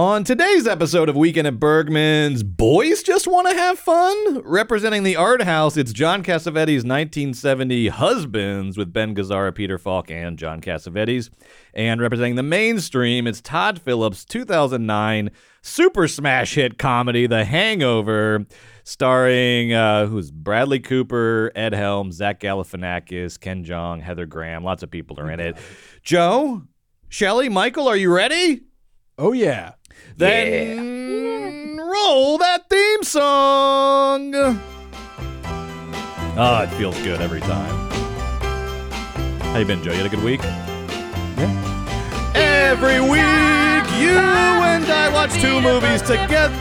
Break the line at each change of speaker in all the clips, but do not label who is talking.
On today's episode of Weekend at Bergman's Boys Just Want to Have Fun, representing the art house, it's John Cassavetes' 1970 Husbands with Ben Gazzara, Peter Falk, and John Cassavetes. And representing the mainstream, it's Todd Phillips' 2009 super smash hit comedy, The Hangover, starring uh, who's Bradley Cooper, Ed Helms, Zach Galifianakis, Ken Jeong, Heather Graham. Lots of people are in it. Joe, Shelly, Michael, are you ready?
Oh yeah.
Then roll that theme song. Ah, it feels good every time. How you been, Joe? You had a good week?
Yeah.
Every week, you and I watch two movies together.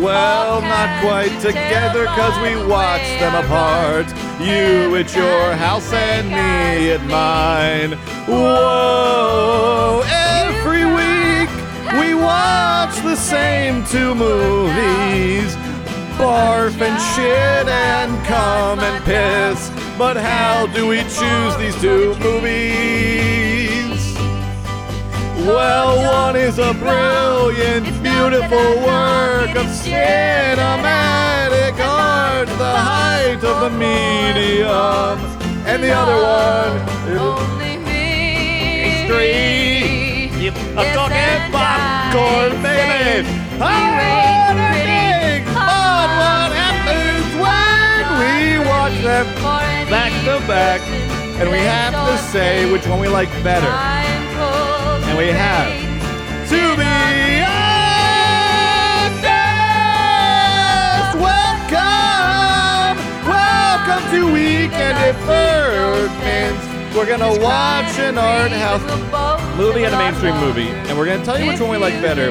Well, not quite together, cause we watch them apart. You at your house and me at mine. Whoa, every week we watch the same two movies. Barf and shit and come and piss. But how do we choose these two movies? Well, one is a brilliant, beautiful work of cinematic art, the height of the medium, and the other one
Only me.
is three. I'm talking popcorn, baby. Everything on what happens when we watch them back to back, and we have to say which one we like better. And we have to be honest. Welcome, welcome to Weekend at Bergman's. We're gonna watch an art house movie and a mainstream movie, and we're gonna tell you which one we like better.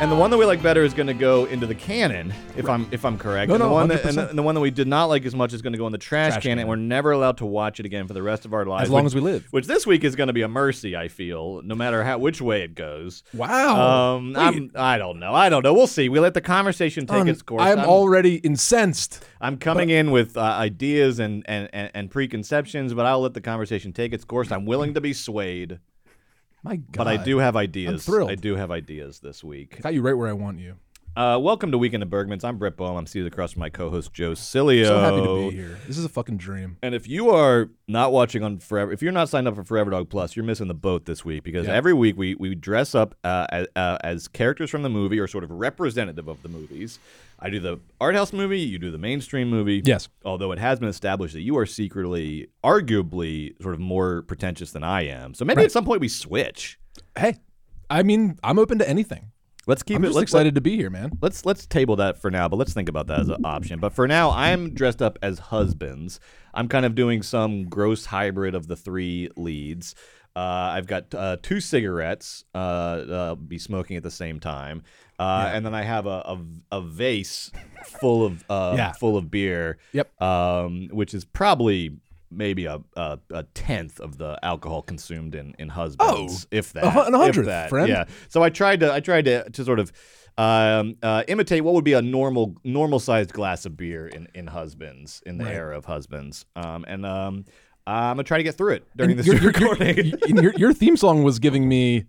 And the one that we like better is going to go into the canon, if I'm if I'm correct.
No,
and the
no,
one that and the,
100%.
and the one that we did not like as much is going to go in the trash,
Trash
can,
can.
and we're never allowed to watch it again for the rest of our lives.
As long
which-
as we live.
Which this week is going to be a mercy, I feel, no matter how which way it goes.
Wow.
Um, I'm, I don't know. I don't know. We'll see. We let the conversation take
Um,
its course.
I'm already incensed.
I'm coming in with uh, ideas and, and, and, and preconceptions, but I'll let the conversation take its course. I'm willing to be swayed,
My God.
but I do have ideas.
I'm thrilled.
I do have ideas this week.
got you right where I want you.
Uh, welcome to Weekend at Bergman's. I'm Brett Boehm. I'm seated across from my co-host Joe Cilio.
So happy to be here. This is a fucking dream.
And if you are not watching on Forever, if you're not signed up for Forever Dog Plus, you're missing the boat this week because
Yeah.
every week we, we dress up uh, as, uh, as characters from the movie or sort of representative of the movies. I do the art house movie, you do the mainstream movie.
Yes.
Although it has been established that you are secretly, arguably, sort of more pretentious than I am. So maybe
Right.
at some point we switch.
Hey, I mean, I'm open to anything.
Let's keep
I'm
it.
just
let's,
excited to be here, man.
Let's let's table that for now, but let's think about that as an option. But for now, I'm dressed up as husbands. I'm kind of doing some gross hybrid of the three leads. Uh, I've got uh, two cigarettes, uh, uh, be smoking at the same time, uh, and then I have a, a, a vase full of uh,
Yeah.
full of beer.
Yep.
Um, which is probably maybe a, a, a tenth of the alcohol consumed in in husbands, if that,
a an hundredth,
that.
friend.
Yeah. So I tried to I tried to to sort of um, uh, imitate what would be a normal normal sized glass of beer in in husbands in the
Right.
era of husbands. Um, and um, I'm gonna try to get through it during
And
this
your, your, your,
recording.
your, your theme song was giving me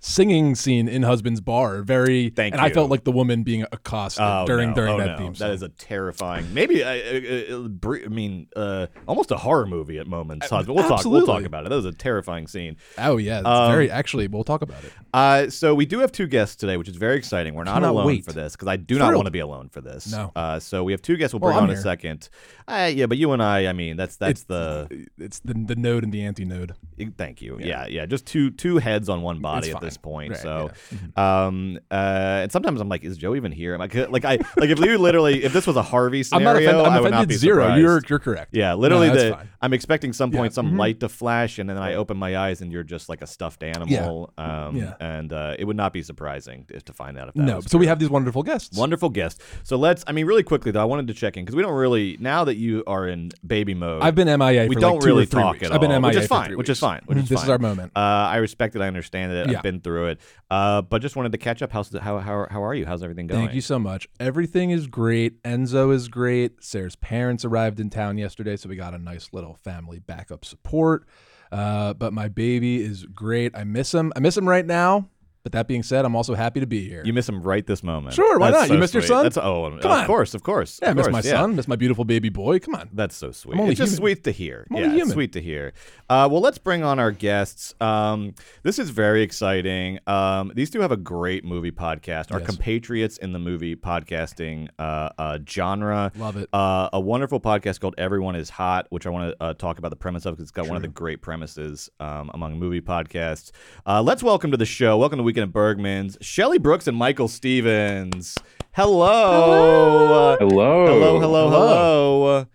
singing scene in Husband's Bar. Very,
Thank
and I felt like the woman being accosted
Oh,
during
no.
during
Oh,
that
no.
theme song.
That is a terrifying, maybe uh, uh, uh, I mean, uh, almost a horror movie at moments. Husband. We'll talk. We'll talk about it. That was a terrifying scene.
oh yeah, it's
Um,
very. Actually, we'll talk about it.
Uh, so we do have two guests today, which is very exciting. We're not alone
wait.
for this because I do not want to be alone for this.
No.
Uh, so we have two guests. We'll
Well,
bring
I'm
on in a second. Uh, yeah, but you and I, I mean, that's that's
It's-
the.
It's the the node and the anti-node.
Thank you. Yeah. yeah, Just two two heads on one body at this point.
Right,
so, um, uh, and sometimes I'm like, is Joe even here? I'm like, like I like if you literally if this was a Harvey
I'm not
scenario,
offended. I'm
I would not be
zero.
surprised.
You're you're correct.
Yeah, literally.
No,
the
fine.
I'm expecting some point
Yeah. Mm-hmm.
some light to flash, and then I open my eyes, and you're just like a stuffed animal. Um,
Yeah.
And uh, it would not be surprising if, to find out if that
No, so we have these wonderful guests.
Wonderful guests. So let's. I mean, really quickly though, I wanted to check in because we don't really now that you are in baby mode.
I've been MIA.
We
for
don't
like
really talk
weeks.
at
I've been
all,
MIA
which is fine, which is fine, which is
this
fine.
is our moment.
Uh, I respect it. I understand it.
Yeah.
I've been through it. Uh, but just wanted to catch up. How's the, how how how are you? How's everything going?
Thank you so much. Everything is great. Enzo is great. Sarah's parents arrived in town yesterday, so we got a nice little family backup support. Uh, but my baby is great. I miss him. I miss him right now. But that being said, I'm also happy to be here.
You miss him right this moment.
Sure, why
That's
not? You
so
missed your
sweet.
son?
That's oh,
Come
of
on.
course, of course.
yeah, I
of
miss
course,
my
yeah.
son. Miss my beautiful baby boy. Come on.
That's so sweet.
I'm only
it's just
human.
sweet to hear.
I'm
yeah,
only
it's
human.
sweet to hear. Uh, well, let's bring on our guests. Um, this is very exciting. Um, these two have a great movie podcast. Our
Yes.
compatriots in the movie podcasting uh, uh, genre.
Love it.
Uh, a wonderful podcast called Everyone Is Hot, which I want to uh, talk about the premise of because it's got one of the great premises um, among movie podcasts. Uh, let's welcome to the show. Welcome to Weekend at Bergman's, Shelley Brooks and Michael Stevens. Hello.
Hello.
Hello, hello, hello.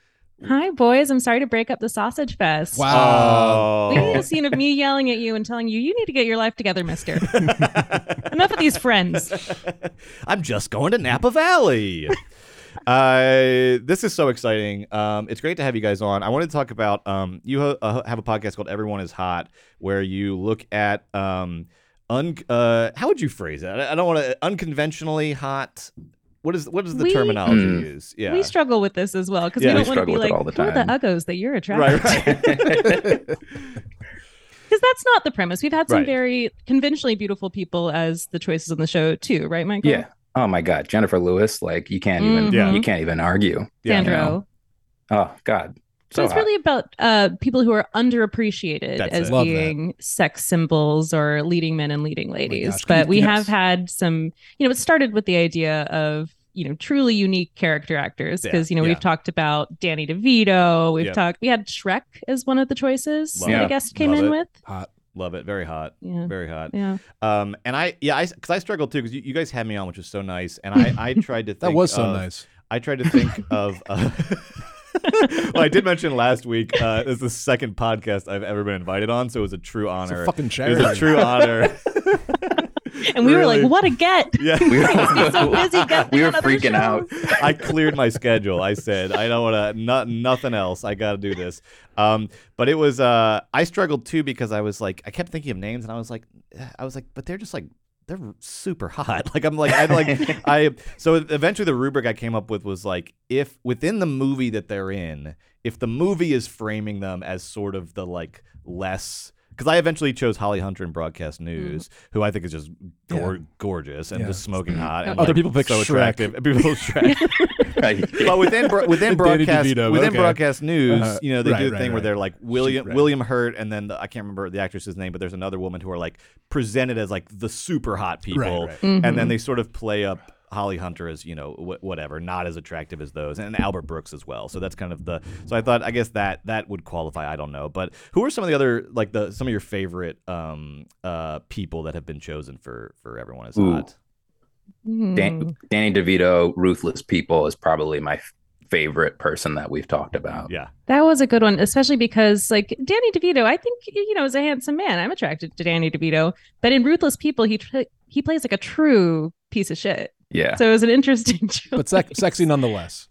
Hi, boys. I'm sorry to break up the sausage fest.
Oh.
We need a scene of me yelling at you and telling you, you need to get your life together, mister. Enough of these friends.
I'm just going to Napa Valley. Uh, this is so exciting. Um, it's great to have you guys on. I wanted to talk about um, you ha- uh, have a podcast called Everyone Is Hot, where you look at um, un- uh, how would you phrase it? I, I don't want to unconventionally hot. What is what is the
We-
terminology
Mm.
used? Yeah,
We struggle with this as well because
Yeah.
we
We
don't want to be like,
all the
who are the uggos that you're attracted
right,
to? Because that's not the premise. We've had some
Right.
very conventionally beautiful people as the choices on the show too, right, Michael?
Yeah. Oh my God, Jennifer Lewis. Like you can't even
Mhm.
Yeah.
you can't even argue.
Yeah.
Sandro.
you know. Oh God.
So,
So
it's
hot.
really about uh, people who are underappreciated
That's
as
it.
Being sex symbols or leading men and leading ladies.
gosh,
but we
yes.
have had some, you know, it started with the idea of, you know, truly unique character actors
Yeah,
because, you know,
yeah.
we've talked about Danny DeVito. We've
Yep.
talked, we had Shrek as one of the choices
Love
that
it.
a guest came
Love
in
it.
with.
Hot.
Love it. Very hot.
Yeah.
Very hot.
Yeah.
Um, and I yeah, I because I struggled too because you, you guys had me on, which was so nice, and I I tried to think
That was so
of-
nice.
I tried to think of. Uh, well, I did mention last week. Uh, this is the second podcast I've ever been invited on, so it was a true
It's
honor.
a fucking
it was a true honor.
And we were like, what a get.
yeah,
we were,
so busy
we were
on other
freaking out.
I cleared my schedule. I said I don't want to. Not nothing else. I got to do this. Um, but it was. Uh, I struggled too because I was like, I kept thinking of names, and I was like, I was like, but they're just like. They're super hot. Like I'm like I like I so eventually the rubric I came up with was like if within the movie that they're in, if the movie is framing them as sort of the like less because I eventually chose Holly Hunter in Broadcast News, who I think is just gor- gorgeous and
Yeah.
just smoking hot. And
Other
like,
people pick
so
Shrek.
attractive. People Shrek. but within bro- within broadcast
DeVito,
within
okay.
broadcast news,
Uh-huh.
you know, they
Right,
do the
right,
thing where they're like William
Right.
William Hurt, and then the, I can't remember the actress's name, but there's another woman who are like presented as like the super hot people,
Right, right.
Mm-hmm.
and then they sort of play up. Holly Hunter is you know wh- whatever, not as attractive as those, and Albert Brooks as well. So that's kind of the. So I thought I guess that that would qualify. I don't know, but who are some of the other like the some of your favorite um uh people that have been chosen for for everyone is
Ooh.
hot.
Hmm.
Dan- Danny DeVito, Ruthless People is probably my f- favorite person that we've talked about.
Yeah,
That was a good one, especially because like Danny DeVito, I think you know is a handsome man. I'm attracted to Danny DeVito, but in Ruthless People, he tr- he plays like a true piece of shit.
Yeah.
So it was an interesting choice.
but sec- sexy nonetheless.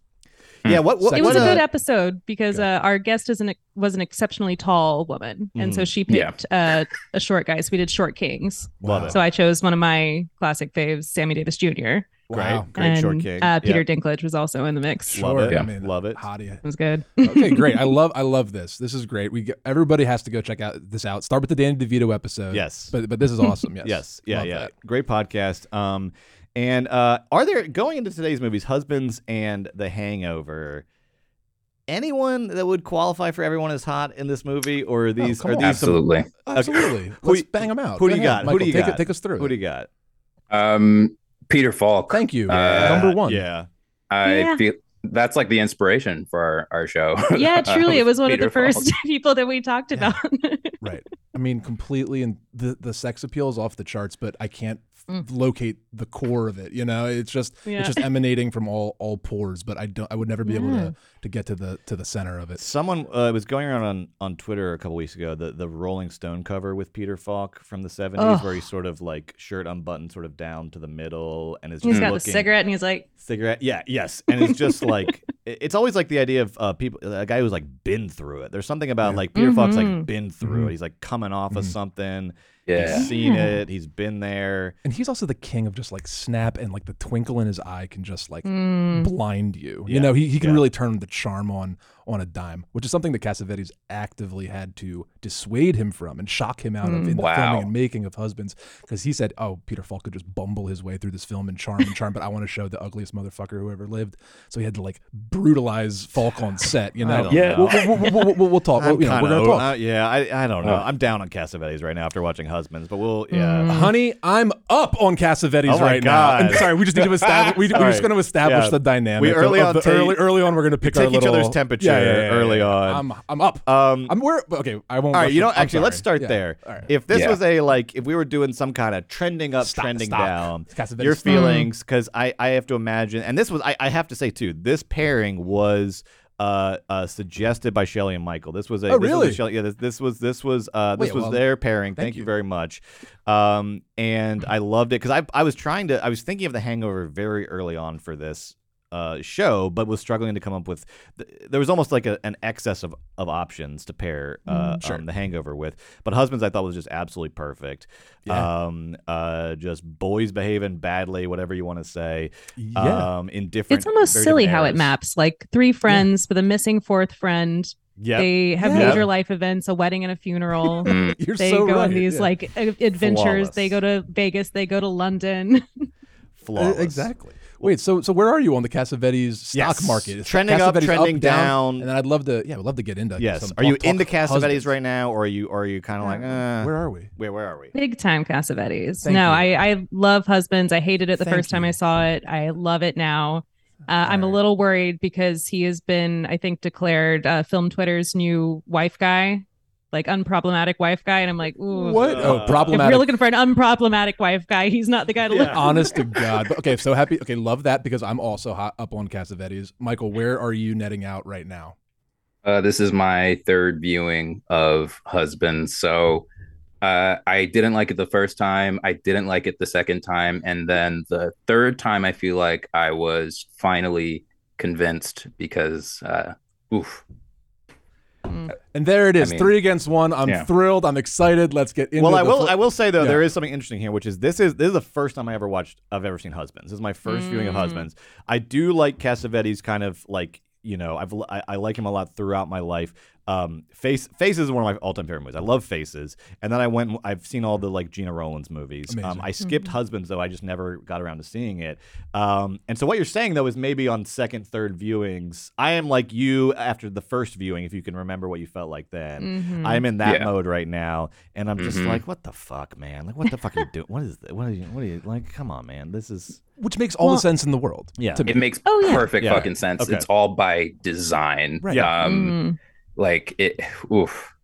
yeah. What, what
it was
what
a
a-
good episode because
Good.
uh, our guest is an was an exceptionally tall woman, and so
Mhm.
she
Yeah.
picked uh, a short guy. So we did Short Kings.
Love it.
So I chose one of my classic faves, Sammy Davis Jr.
Wow.
Great, great
and
short king.
uh, Peter
Yep.
Dinklage was also in the mix.
Love it.
I mean,
Love it.
Hottie.
It was good.
okay, great. I love I love this. This is great. We get, everybody has to go check out this out. Start with the Danny DeVito episode.
Yes.
but but this is awesome. Yes,
Yes. Yeah.
Love
yeah.
that.
Great podcast. Um, and uh, are there going into today's movies, Husbands and The Hangover? Anyone that would qualify for everyone is hot in this movie, or are these
come
are
on.
these some-
Absolutely.
Absolutely. Let's
you-
bang them out.
who do you
ahead.
got? Who do you
take
got?
It, take us through.
who do you got?
Um, Peter Falk.
Thank you.
Uh,
Number one.
Yeah.
I
Yeah.
feel that's like the inspiration for our, our show.
Yeah, truly, it was one
Peter
of the first
Falk.
people that we talked
Yeah.
about.
Right. I mean, completely, and the the sex appeal is off the charts, but I can't
Mm.
locate the core of it. You know, it's just
Yeah.
it's just emanating from all all pores, but I don't. I would never be able to to get to the to the center of it.
Someone uh, was going around on, on Twitter a couple weeks ago the the Rolling Stone cover with Peter Falk from the seventies, where he's sort of like shirt unbuttoned, sort of down to the middle, and is
He's
just
got the
looking,
cigarette and he's like,
cigarette. Yeah, yes, and it's just like it's always like the idea of uh, people, a guy who's like been through it. There's something about
Yeah.
like Peter Falk's like
Mhm.
been through
Mhm.
it. He's like coming off of
Mhm.
something.
Yeah.
He's seen
Yeah.
it. He's been there.
And he's also the king of just like snap and like the twinkle in his eye can just like
mm,
blind you.
Yeah.
You know, he, he can
Yeah.
really turn the charm on on a dime, which is something that Cassavetes actively had to dissuade him from and shock him out of in the filming and making of Husbands because he said, "Oh, Peter Falk could just bumble his way through this film and charm and charm, but I want to show the ugliest motherfucker who ever lived." So he had to like brutalize Falk on set. You know,
Yeah.
know.
We'll, we'll, we'll, we'll, we'll talk. You know, we're gonna talk.
uh, yeah, I, I don't know.
Uh.
I'm down on Cassavetes right now after watching Husbands, but we'll yeah.
Mm.
Honey, I'm up on Cassavetes
Oh my
right now.
God.
And sorry, we just need to establish. We, we're
Sorry.
just going to establish
Yeah.
the dynamic.
We early
of
on
the-
take-
early, early on, we're going to pick
take
our
each
little,
other's temperature early on.
I'm I'm up.
Um,
I'm where okay. I won't.
all right,
rush
you know.
I'm
actually, let's
sorry.
start
Yeah.
there.
All right.
If this
Yeah.
was a like, if we were doing some kind of trending up,
Stop,
trending
stop.
down,
Cassavetes,
your
stop.
feelings, because I, I have to imagine, and this was, I, I have to say too, this pairing was. Uh, uh, suggested by Shelley and Michael. This was a
Oh,
this was a
really?
Shelley- yeah, this, this was this was uh, this
Wait,
was
well,
their pairing. Thank,
thank
you
you.
very much. Um, and I loved it because I I was trying to I was thinking of The Hangover very early on for this uh, show, but was struggling to come up with. th- There was almost like a, an excess of, of options to pair uh,
Mm, sure.
um, the Hangover with. But Husbands, I thought was just absolutely perfect.
Yeah.
Um, uh, just boys behaving badly, whatever you want to say.
Yeah.
Um, in different.
it's almost silly how it maps. Like three friends with a missing fourth friend.
Yep.
They have
Yeah.
major life events, a wedding and a funeral.
Mm.
You're
they
so
go
right.
on these
yeah.
like a- adventures. They go to Vegas. They go to London.
Flawless.
Uh, exactly. Wait, so so where are you on the Cassavetes stock
Yes.
market? Is
Trending up,
Cassavetes
trending down.
and then I'd love to. Yeah, I'd love to get into.
Yes.
some
Are you
talk- talk
into Cassavetes
husbands.
right now, or are you or are you kind of like, uh,
Where are we?
where where are we?
Big time Cassavetes.
Thank
no,
you.
I I love Husbands. I hated it the
Thank
first time
you.
I saw it. I love it now. Uh, I'm a little worried because he has been, I think, declared uh, film Twitter's new wife guy, like unproblematic wife guy, and I'm like, ooh.
What?
Uh,
oh,
If
problematic.
you're looking for an unproblematic wife guy, he's not the guy to look.
Yeah.
Honest to God. But okay, so happy. Okay, love that because I'm also hot up on Cassavetes. Michael, where are you netting out right now?
Uh, this is my third viewing of Husbands. So uh, I didn't like it the first time. I didn't like it the second time. And then the third time, I feel like I was finally convinced because, uh, oof.
And there it is,
I mean,
three against one. I'm
yeah.
thrilled. I'm excited. Let's get into.
well, I will.
fl-
I will say though,
Yeah.
there is something interesting here, which is this is this is the first time I ever watched. I've ever seen Husbands. This is my first viewing of
Mm.
Husbands. I do like Cassavetes, kind of like you know, I've I, I like him a lot throughout my life. Um, Face Faces is one of my all time favorite movies. I love Faces, and then I went. I've seen all the like Gena Rowlands movies. Um, I skipped Husbands though. I just never got around to seeing it. Um, and so what you're saying though is maybe on second, third viewings, I am like you after the first viewing. If you can remember what you felt like then.
Mhm.
I'm in that
Yeah.
mode right now, and I'm just
Mhm.
like, what the fuck, man? Like, what the fuck are you doing? What is that? What are you? What are you like? Come on, man. This is
which makes all
Well-
the sense in the world.
Yeah.
to me.
It makes
Oh, yeah.
perfect
Yeah.
fucking sense.
Okay.
It's all by design.
Right.
Yeah.
Um,
Mm.
Like it, oof.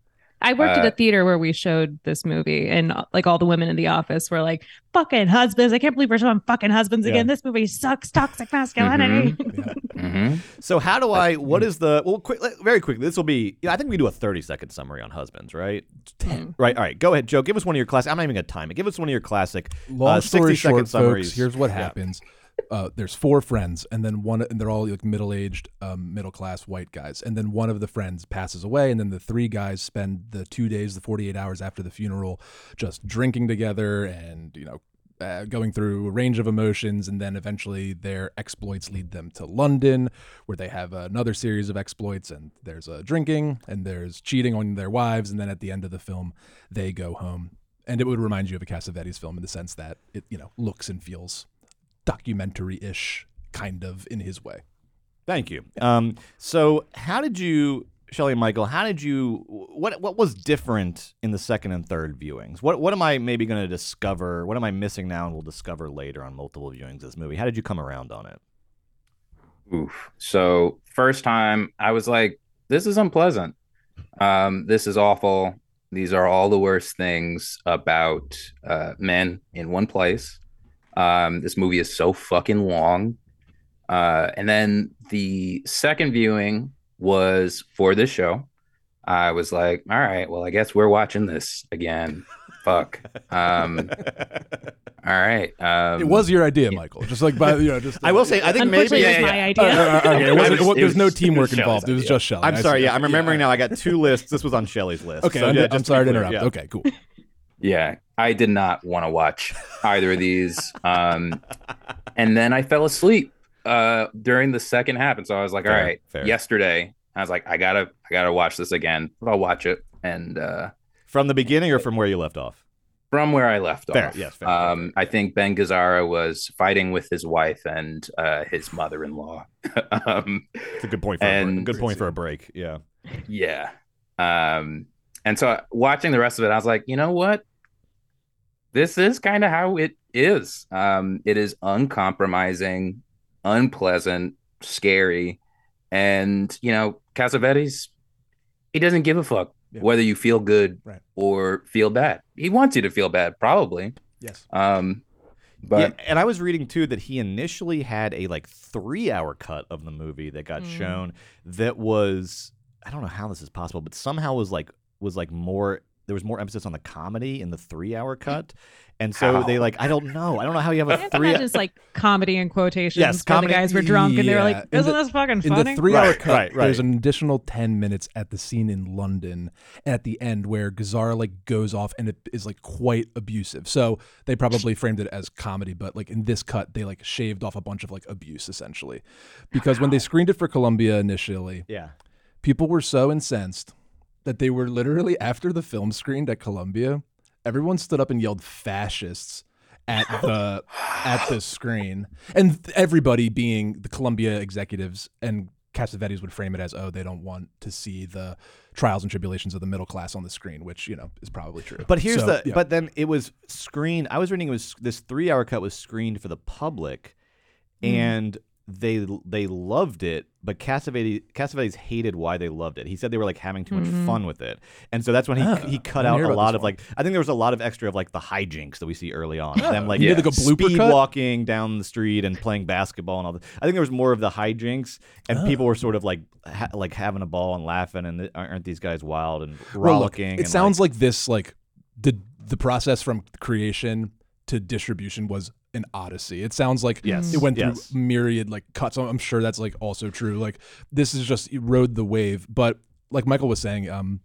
I worked at
Uh,
a theater where we showed this movie, and uh, like all the women in the office were like, "Fucking husbands! I can't believe we're showing fucking husbands again. This movie sucks. Toxic masculinity."
hmm
so. How do I? What is the? Well, quick, very quickly. This will be. Yeah, I think we do a 30 second summary on husbands, right?
Mm.
Right. All right. Go ahead, Joe. Give us one of your classic. I'm not even gonna time it. Give us one of your classic.
Long
uh,
story
60 second
short,
summaries.
folks, here's what
Yeah.
Uh, there's four friends, and then one, and they're all like middle-aged, um, middle-class white guys. And then one of the friends passes away, and then the three guys spend the two days, the 48 hours after the funeral, just drinking together and you know uh, going through a range of emotions, and then eventually their exploits lead them to London, where they have another series of exploits. And there's a drinking, and there's cheating on their wives, and then at the end of the film, they go home. And it would remind you of a Cassavetes film in the sense that it, you know, looks and feels documentary-ish, kind of in his way.
Thank you. Um, so, how did you, Shelley and Michael? How did you? What what was different in the second and third viewings? What what am I maybe going to discover? What am I missing now, and we'll discover later on multiple viewings of this movie? How did you come around on it?
Oof. So first time I was like, this is unpleasant. Um, this is awful. These are all the worst things about uh, men in one place. Um, this movie is so fucking long. Uh, and then the second viewing was for this show. I was like, all right, well, I guess we're watching this again. Fuck. Um, all right. Um,
It was your idea, Michael. Just like by you know, just
I will say, I think
Unfortunately,
maybe.
it was
yeah,
my
yeah.
idea.
Uh, uh, okay, it
It
wasn't-
was-
there's no
was- it
teamwork
was Shelley's
involved. It was
idea.
just Shelley.
I'm sorry. Yeah, I'm remembering now. I got two lists. This was on Shelley's list.
Okay,
So,
I'm,
yeah,
I'm sorry to interrupt.
yeah.
Okay, cool.
yeah i did not want to watch either of these um and then i fell asleep uh during the second half and so i was like
Fair,
all right
fair.
yesterday i was like i gotta i gotta watch this again but i'll watch it and uh
From the beginning or from where you left off?
from where i left
Fair,
off
yes, fair,
um i think ben gazzara was fighting with his wife and uh his mother-in-law um
It's a good point for a
And-
break. good point for a break. Yeah.
Yeah. Um, and so watching the rest of it, I was like, you know what? This is kind of how it is. Um, it is uncompromising, unpleasant, scary, and you know, Cassavetes, he doesn't give a fuck
Yeah.
whether you feel good
Right.
or feel bad. He wants you to feel bad, probably.
Yes.
Um, but
yeah, and I was reading too that he initially had a like three hour cut of the movie that got
Mm.
shown that was I don't know how this is possible, but somehow was like was like more there was more emphasis on the comedy in the three hour cut. And so they like I don't know. I don't know how you have
I
a
have
three
imagine it's like comedy in quotations.
Yes, comedy-
the guys were drunk and they were like,
In
"Isn't
the-
this fucking funny?"
In
funny?"
the three-hour
Right,
cut,
right, right.
there's an additional ten minutes at the scene in London at the end where Gazzara like goes off and it is like quite abusive. So they probably framed it as comedy, but like in this cut, they like shaved off a bunch of like abuse essentially, because when they screened it for Columbia initially,
Yeah.
people were so incensed that they were literally after the film screened at Columbia, everyone stood up and yelled fascists at the at the screen. And everybody being the Columbia executives and Cassavetes would frame it as, oh, they don't want to see the trials and tribulations of the middle class on the screen, which, you know, is probably true.
But here's
So,
the
yeah.
but then it was screened. I was reading it was this three hour cut was screened for the public,
Hmm.
and they they loved it. But Cassavetes Cassavetes hated why they loved it. He said they were like having too much fun mm-hmm. with it, and so that's when he
Ah,
he cut out a lot of
one.
like I think there was a lot of extra of like the hijinks that we see early on. Ah, Them like
did, like, a
speed
cut?
walking down the street and playing basketball and all that. I think there was more of the hijinks, and
Oh.
people were sort of like ha- like having a ball and laughing, and th- aren't these guys wild and
Well,
rollicking?
look, it
and,
sounds like, this like the the process from creation to distribution was an odyssey. It sounds like
Yes,
it went
yes.
through myriad like cuts. I'm sure that's like also true. Like this is just it rode the wave, but like Michael was saying, um,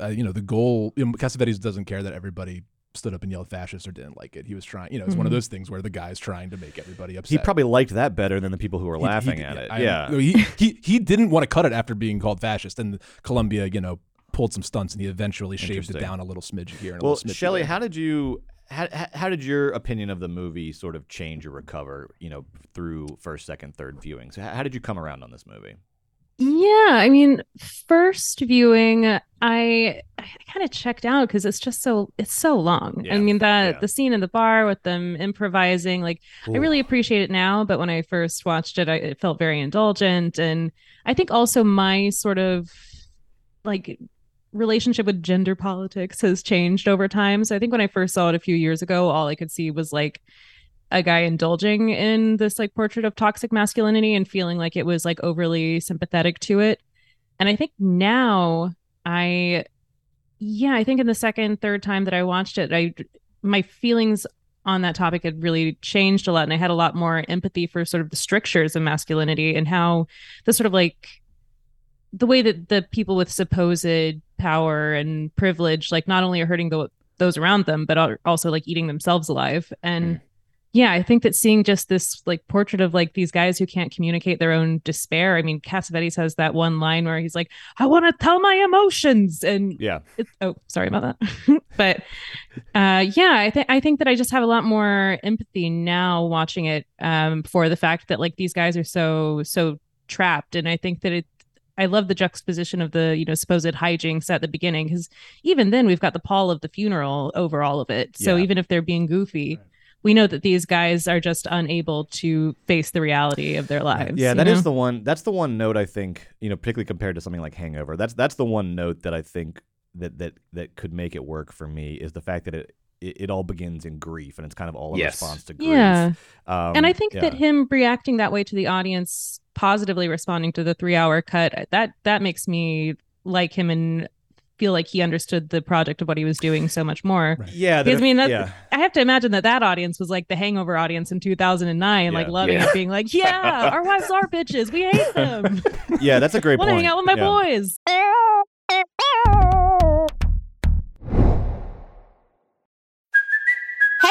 uh, you know, the goal. You know, Cassavetes doesn't care that everybody stood up and yelled fascist or didn't like it. He was trying. You know, it's one of
Mhm.
those things where the guy's trying to make everybody upset.
He probably liked that better than the people who were
He- he
laughing
did-
at it.
I-
yeah.
he, he he didn't want to cut it after being called fascist, and Columbia, you know, pulled some stunts, and he eventually shaved it down a little smidge here. And a
well,
little smidge
Shelley,
there.
how did you how, how did your opinion of the movie sort of change or recover, you know, through first, second, third viewings? How, how did you come around on this movie?
Yeah, I mean, first viewing, I I kind of checked out because it's just so it's so long.
Yeah,
I mean that
yeah.
the scene in the bar with them improvising, like I really appreciate it now, but when I first watched it, I, it felt very indulgent, and I think also my sort of like relationship with gender politics has changed over time. So I think when I first saw it a few years ago, all I could see was like a guy indulging in this like portrait of toxic masculinity and feeling like it was like overly sympathetic to it. And I think now I yeah, I think in the second, third time that I watched it, I my feelings on that topic had really changed a lot and I had a lot more empathy for sort of the strictures of masculinity and how the sort of like the way that the people with supposed power and privilege like not only are hurting the those around them, but are also like eating themselves alive. And
Mm.
yeah, I think that seeing just this like portrait of like these guys who can't communicate their own despair. I mean, Cassavetes has that one line where he's like, "I want to tell my emotions," and
Yeah.
oh sorry about that but uh yeah i think i think that i just have a lot more empathy now watching it um for the fact that like these guys are so so trapped and i think that it I love the juxtaposition of the, you know, supposed hijinks at the beginning because even then we've got the pall of the funeral over all of it. So
Yeah.
even if they're being goofy, we know that these guys are just unable to face the reality of their lives.
Yeah,
you
that is
know?
the one. That's the one note I think you know, particularly compared to something like Hangover. That's that's the one note that I think that that that could make it work for me is the fact that it it, it all begins in grief and it's kind of all a
Yes.
response to grief.
Yeah.
um,
and I think
yeah.
that him reacting that way to the audience, positively responding to the three hour cut, that that makes me like him and feel like he understood the project of what he was doing so much more.
yeah,
Because I mean,
yeah.
I have to imagine that that audience was like the Hangover audience in 2009, like loving
Yeah.
it, being like, "Yeah, our wives are bitches. We hate them.
yeah, that's a great
Want to
point.
hang out with my
Yeah.
boys."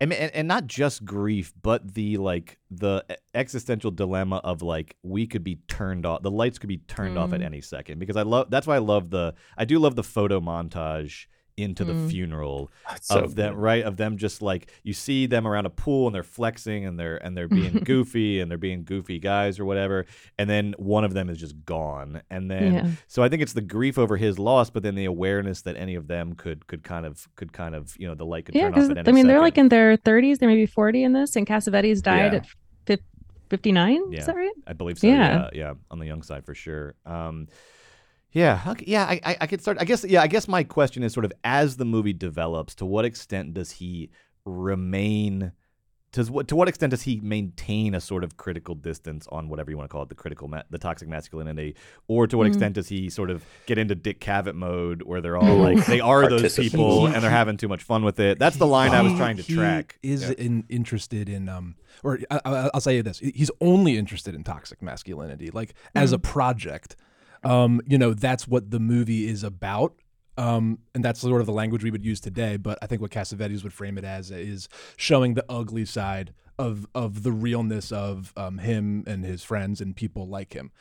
And, and and not just grief, but the like the existential dilemma of like we could be turned off, the lights could be turned off at
Mm.
any second. Because I love that's why I love the I do love the photo montage into the
Mm.
funeral
so
of them
good.
right of them just like you see them around a pool and they're flexing and they're and they're being goofy and they're being goofy guys or whatever and then one of them is just gone and then
Yeah.
so I think it's the grief over his loss but then the awareness that any of them could could kind of could kind of you know the light could
Yeah,
turn off
because
at any
I mean they're like in their 30s, they're maybe 40 in this, and Cassavetes died
Yeah.
at fif- 59.
Yeah.
Is that right?
I believe so. Yeah.
Yeah.
yeah, on the young side for sure. Um, yeah, okay, yeah. I, I, I could start. I guess. Yeah, I guess my question is sort of as the movie develops, to what extent does he remain? To what to what extent does he maintain a sort of critical distance on whatever you want to call it, the critical, ma- the toxic masculinity, or to what
Mhm.
extent does he sort of get into Dick Cavett mode, where they're all like they are those people and they're having too much fun with it? That's the line I was trying to
he
track.
Is
Yeah.
in, interested in um, or I, I, I'll say this: he's only interested in toxic masculinity, like as a project. Um, you know, that's what the movie is about. Um, and that's sort of the language we would use today. But I think what Cassavetes would frame it as is showing the ugly side of of the realness of um, him and his friends and people like him.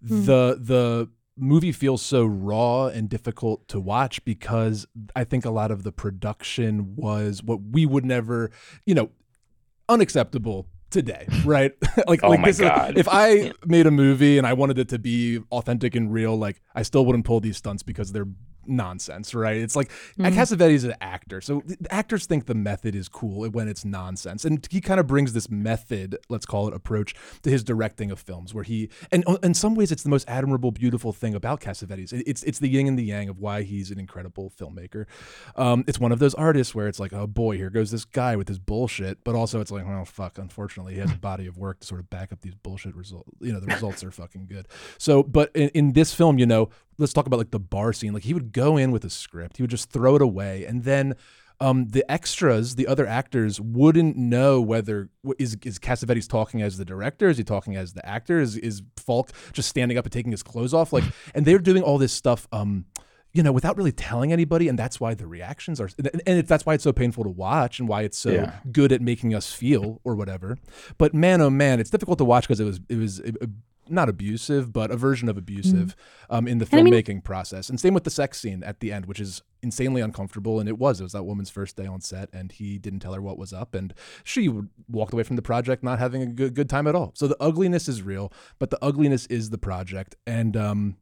The the movie feels so raw and difficult to watch because I think a lot of the production was what we would never, you know, unacceptable today, right? like,
Oh
like
my
this is-
God.
if I made a movie and I wanted it to be authentic and real, like I still wouldn't pull these stunts because they're nonsense, right? It's like Cassavetes is an actor, so actors think the method is cool when it's nonsense, and he kind of brings this method, let's call it approach, to his directing of films, where he and uh, in some ways it's the most admirable, beautiful thing about Cassavetes. It's it's the yin and the yang of why he's an incredible filmmaker. Um, it's one of those artists where it's like, oh boy, here goes this guy with his bullshit, but also it's like, oh fuck, unfortunately, he has a body of work to sort of back up these bullshit results. You know, the results are fucking good. So, but in, in this film, you know, let's talk about like the bar scene. Like he would go in with a script, he would just throw it away, and then um, the extras, the other actors, wouldn't know whether is is Cassavetes talking as the director, is he talking as the actor, is is Falk just standing up and taking his clothes off, like, and they're doing all this stuff. Um, you know, without really telling anybody, and that's why the reactions are, and that's why it's so painful to watch, and why it's so
Yeah.
good at making us feel or whatever. But man, oh man, it's difficult to watch because it was it was. Not abusive, but a version of abusive um, in the
And I mean-
filmmaking process. And same with the sex scene at the end, which is insanely uncomfortable. And it was. It was that woman's first day on set, and he didn't tell her what was up, and she walked away from the project not having a good good time at all. So the ugliness is real, but the ugliness is the project, and um,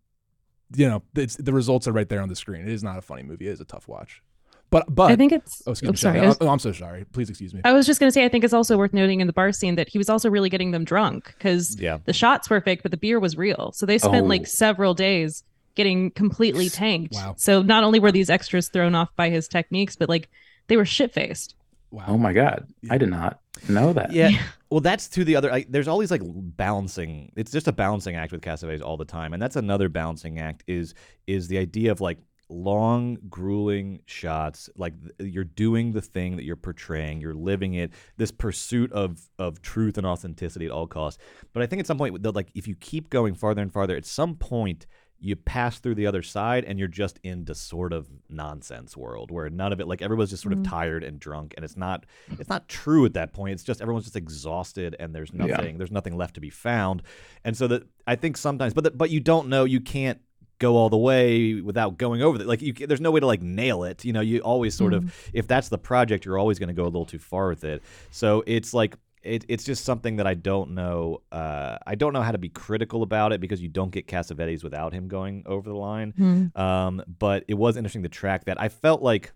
you know, it's, the results are right there on the screen. It is not a funny movie. It is a tough watch. But but
I think it's.
oh, excuse
oh,
me.
sorry.
Shelley.
I was-
Oh, I'm so sorry. Please excuse me.
I was just going to say, I think it's also worth noting in the bar scene that he was also really getting them drunk because
Yeah.
the shots were fake, but the beer was real. So they spent
Oh.
like several days getting completely tanked.
Wow.
So not only were these extras thrown off by his techniques, but like they were shit faced.
Wow.
Oh my god, I did not know that.
Yeah. Well, that's to the other. I, there's always like balancing. It's just a balancing act with Cassavetes all the time, and that's another balancing act. Is is the idea of like long, grueling shots. Like you're doing the thing that you're portraying. You're living it. This pursuit of of truth and authenticity at all costs. But I think at some point, like if you keep going farther and farther, at some point you pass through the other side and you're just in this sort of nonsense world where none of it like everyone's just sort of mm-hmm. tired and drunk and it's not it's not true at that point it's just everyone's just exhausted and there's
Yeah.
nothing there's nothing left to be found and so that i think sometimes but the, but you don't know you can't go all the way without going over it like you there's no way to like nail it you know you always sort of if that's the project you're always going to go a little too far with it so it's like it, it's just something that I don't know. Uh, I don't know how to be critical about it because you don't get Cassavetes without him going over the line. Um, but it was interesting to track that. I felt like,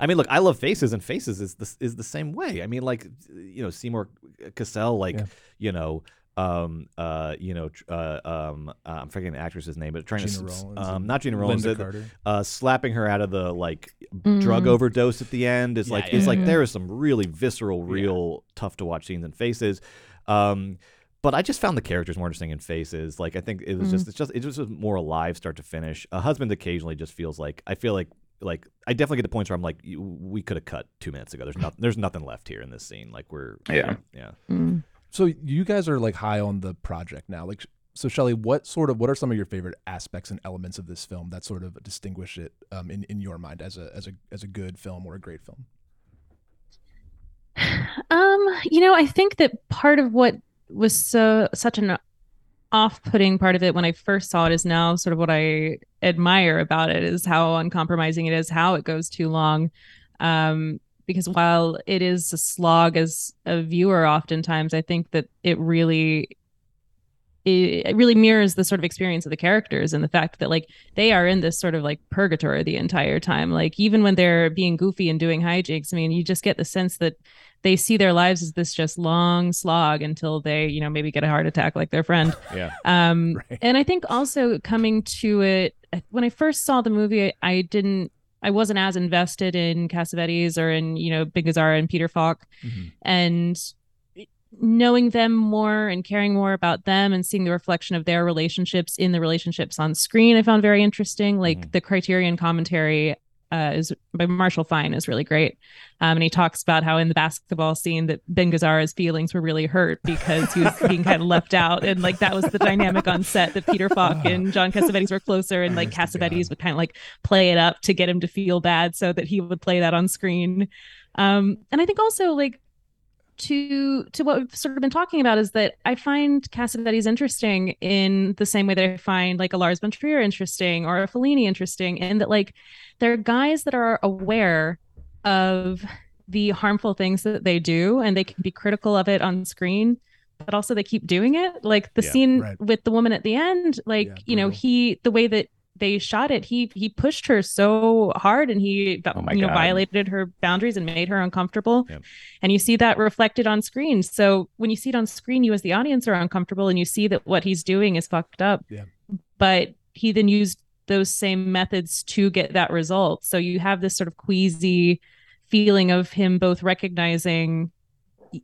I mean, look, I love Faces, and Faces is the is the same way. I mean, like, you know, Seymour Cassel, like,
Yeah.
you know. Um. Uh. You know. tr- Uh. Um. Uh, I'm forgetting the actress's name, but trying to.
Gina
s-
Rollins
Um. Not Gina Rollins.
Linda
uh,
Carter.
uh, slapping her out of the like
Mm.
drug overdose at the end is
Yeah,
like
yeah,
it's like there is some really visceral, real tough to watch scenes and faces. Um, but I just found the characters more interesting in faces. Like I think it was just it's just it just was more alive start to finish. A husband occasionally just feels like I feel like like I definitely get the points where I'm like we could have cut two minutes ago. There's not there's nothing left here in this scene. Like we're
Yeah.
yeah.
Mm.
So you guys are like high on the project now. Like, so Shelley, what sort of what are some of your favorite aspects and elements of this film that sort of distinguish it um, in in your mind as a as a as a good film or a great film?
Um, you know, I think that part of what was so such an off-putting part of it when I first saw it is now sort of what I admire about it is how uncompromising it is, how it goes too long. Um, because while it is a slog as a viewer, oftentimes I think that it really it, really mirrors the sort of experience of the characters and the fact that like they are in this sort of like purgatory the entire time. Like even when they're being goofy and doing hijinks, I mean, you just get the sense that they see their lives as this just long slog until they, you know, maybe get a heart attack like their friend.
Yeah.
Um,
Right.
and I think also coming to it when I first saw the movie, I didn't, I wasn't as invested in Cassavetes or in you know Big and Peter Falk,
Mhm.
and knowing them more and caring more about them and seeing the reflection of their relationships in the relationships on screen, I found very interesting. Like
Mhm.
the Criterion commentary uh, is by Marshall Fine is really great. Um, and he talks about how in the basketball scene that Ben Gazzara's feelings were really hurt because he was being kind of left out. And like that was the dynamic on set that Peter Falk and John Cassavetes were closer and like
Honest to God.
Cassavetes would kind of like play it up to get him to feel bad so that he would play that on screen. Um, and I think also like to to what we've sort of been talking about is that I find Cassavetes interesting in the same way that I find like a Lars von Trier interesting or a Fellini interesting, in that like they're guys that are aware of the harmful things that they do and they can be critical of it on screen but also they keep doing it like the
Yeah,
scene
right.
with the woman at the end like
Yeah,
you know he the way that they shot it he he pushed her so hard and he
Oh
you know
God.
violated her boundaries and made her uncomfortable
Yep.
and you see that reflected on screen so when you see it on screen you as the audience are uncomfortable and you see that what he's doing is fucked up
Yeah.
but he then used those same methods to get that result so you have this sort of queasy feeling of him both recognizing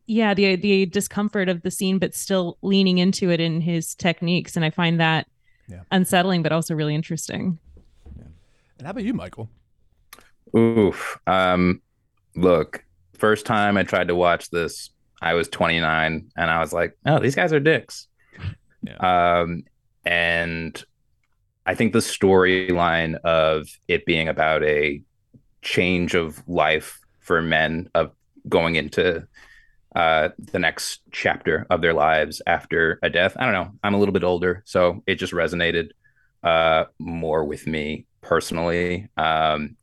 yeah the the discomfort of the scene but still leaning into it in his techniques and i find that
Yeah.
unsettling but also really interesting Yeah.
And how about you, Michael?
Oof. Um, look, first time I tried to watch this, I was 29 and I was like, oh, these guys are dicks. Um, and I think the storyline of it being about a change of life for men of going into uh, the next chapter of their lives after a death. I don't know. I'm a little bit older, so it just resonated uh, more with me personally. Um,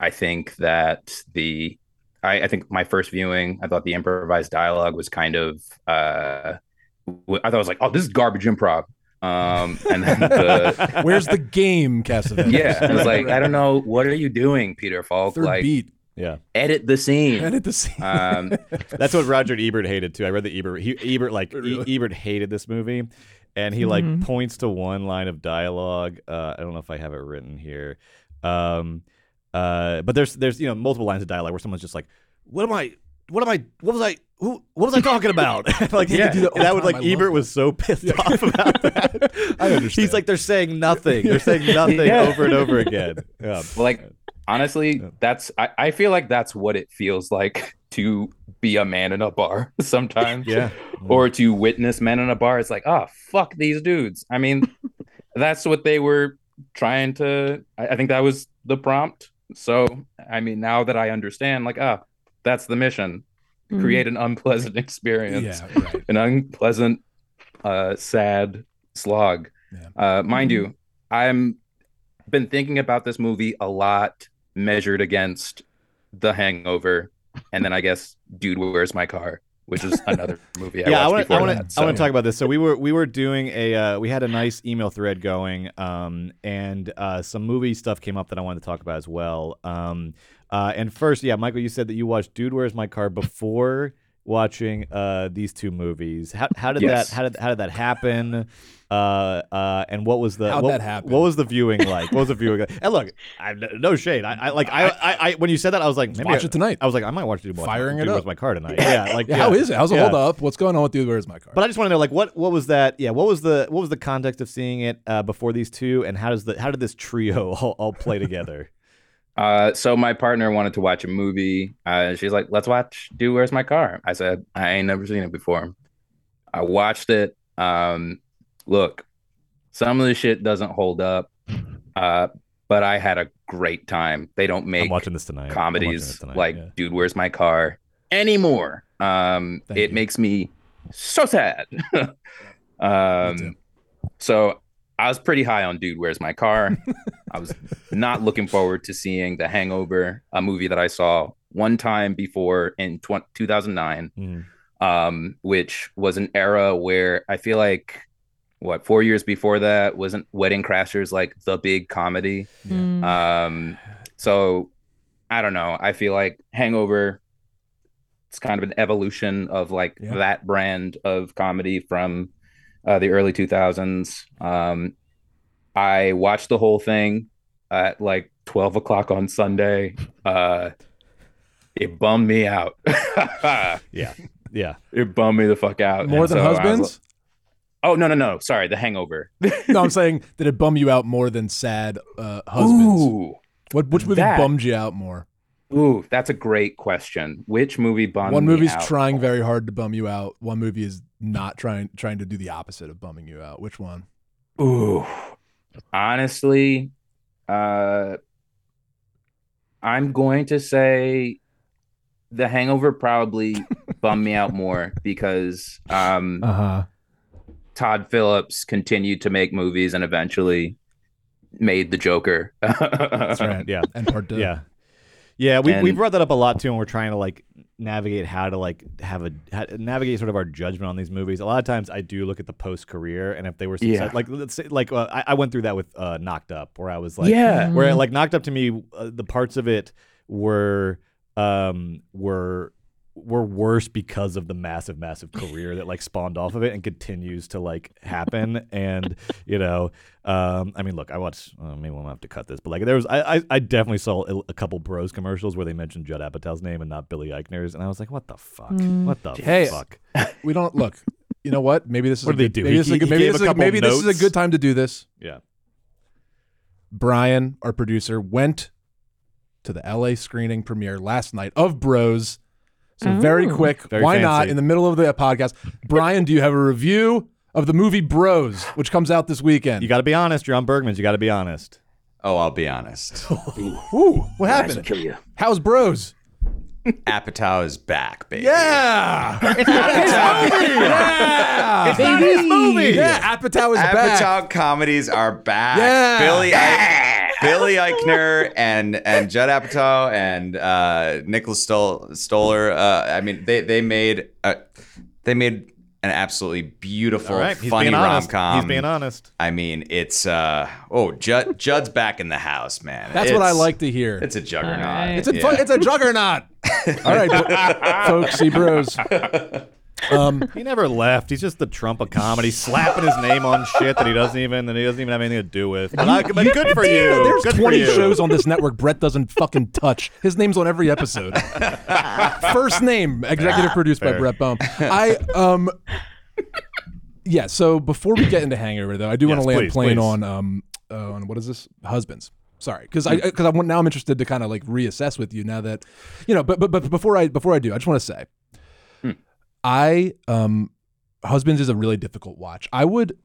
I think that the I, I, think my first viewing, I thought the improvised dialogue was kind of uh, I thought it was like, oh, this is garbage improv. Um, and then the,
where's the game, Cassavetes?
Yeah, I was like, I don't know, what are you doing, Peter Falk?
Third
like,
beat.
Yeah.
Edit the scene.
Edit the scene.
Um,
That's what Roger Ebert hated too. I read the Ebert. He, Ebert like e- Ebert hated this movie, and he like points to one line of dialogue. Uh, I don't know if I have it written here, um, uh, but there's there's you know multiple lines of dialogue where someone's just like, "What am I? What am I? What was I? Who? What was I talking about?" like
Yeah. do that all
that would like
I
Ebert was so pissed off about that.
I understand.
He's like, they're saying nothing. They're saying nothing
Yeah.
over and over again. Yeah.
like honestly that's I, I feel like that's what it feels like to be a man in a bar sometimes.
Yeah.
or to witness men in a bar. It's like oh fuck these dudes. I mean that's what they were trying to I, I think that was the prompt. So i mean now that i understand like ah that's the mission. Create an unpleasant experience.
Yeah, right.
an unpleasant uh sad slog.
Yeah.
uh mind you i'm been thinking about this movie a lot measured against the hangover and then i guess dude where's my car which is another movie i
yeah, I want to. I want to.
So-
talk about this. So we were we were doing a uh, we had a nice email thread going, um, and uh, some movie stuff came up that I wanted to talk about as well. Um, uh, and first, yeah, Michael, you said that you watched Dude, Where's My Car before watching uh, these two movies. How, how did
Yes.
that how did how did that happen? Uh, uh, and what was the
How'd
what? What was the viewing like? What was the viewing like? And look, I, no shade. I, I like I, I, I when you said that I was like maybe
watch
I-
it tonight.
I was like I might watch Where's
Firing it up.
My Car tonight. Yeah, like
Yeah, How is it? How's it
yeah.
hold up? What's going on with Dude? Where's my car?
But I just want to know, like, what what was that? Yeah, what was the what was the context of seeing it uh, before these two, and how does the how did this trio all, all play together?
Uh, so my partner wanted to watch a movie. Uh, she's like, "Let's watch Dude, Where's My Car?" I said, "I ain't never seen it before." I watched it. Um, look, some of the shit doesn't hold up, uh, but I had a great time. They don't make I'm
watching this tonight.
Comedies
this tonight,
like
yeah.
"Dude, Where's My Car?" anymore. Um, it
you.
makes me so sad. um, so I was pretty high on Dude, Where's My Car? I was not looking forward to seeing The Hangover, a movie that I saw one time before in tw- 2009,
Mhm.
um, which was an era where I feel like, what, four years before that, wasn't Wedding Crashers like the big comedy?
Mm.
Um, so I don't know. I feel like Hangover, it's kind of an evolution of like
Yeah.
that brand of comedy from uh, the early 2000s. Um, I watched the whole thing at like 12 o'clock on Sunday. Uh, it bummed me out.
Yeah, yeah.
it bummed me the fuck out.
more
And
than
so
husbands?
like- oh, no, no, no. Sorry. The Hangover.
no, I'm saying did it bum you out more than sad uh, husbands?
Ooh.
What which movie
that-
bummed you out more?
Ooh, that's a great question. Which movie bummed
One
me
movie's
out?
trying very hard to bum you out. One movie is not trying trying to do the opposite of bumming you out. Which one?
Ooh, honestly, uh, I'm going to say The Hangover probably bummed me out more because um,
Uh huh.
Todd Phillips continued to make movies and eventually made the Joker.
That's right.
Yeah.
And part two.
Yeah, yeah. We we brought that up a lot too, and we're trying to like navigate how to like have a how, navigate sort of our judgment on these movies. A lot of times, I do look at the post career, and if they were success,
Yeah.
like let's say like uh, I, I went through that with uh, Knocked Up, where I was like,
Yeah.
where like Knocked Up to me, uh, the parts of it were um were were worse because of the massive massive career that like spawned off of it and continues to like happen and you know um i mean look i watched uh, maybe we'll have to cut this but like there was i i, I definitely saw a, a couple bros commercials where they mentioned judd apatow's name and not billy eichner's and i was like what the fuck what the
Hey,
fuck
We don't look. You know what? Maybe this is
What
a
did they
good,
do?
Maybe
He-
this is a
he-
good,
he
maybe this
a
is a, maybe this is a good time to do this.
yeah
Brian, our producer, went to the LA screening premiere last night of Bros. So very
Oh.
quick,
Very
why not in the middle of the podcast? Brian, do you have a review of the movie Bros, which comes out this weekend?
you got to be honest you're on bergman's you got to be honest
Oh, I'll be honest.
Ooh, what happened?
kill you.
How's Bros?
Apatow is back, baby.
Yeah,
It's not his movie.
yeah,
It's not his movie.
yeah. Apatow is back.
Apatow comedies are back.
Yeah.
Billy Eichner, Billy Eichner and and Judd Apatow and uh, Nicholas Stol- Stoller. Uh, I mean, they they made uh, they made an absolutely beautiful,
All right, he's
funny
being
rom
honest.
com.
He's being honest.
I mean, it's uh oh Judd Judd's back in the house, man.
That's what I like to hear.
It's a juggernaut.
All right.
It's a
Yeah.
it's a juggernaut. All right, bo- folks, see bros. Um,
He never left. He's just the Trump of comedy, slapping his name on shit that he doesn't even that he doesn't even have anything to do with. But, I, but good for you.
There's
Good
20
you.
shows on this network Brett doesn't fucking touch. His name's on every episode. First name, executive produced by Brett Bohm. I um yeah. So before we get into Hangover, though, I do want to land
please,
plane
please.
on um uh, on what is this husbands. Sorry, because I because I want now I'm interested to kind of like reassess with you now that you know. But but but before I before I do, I just want to say, I um husbands is a really difficult watch. I would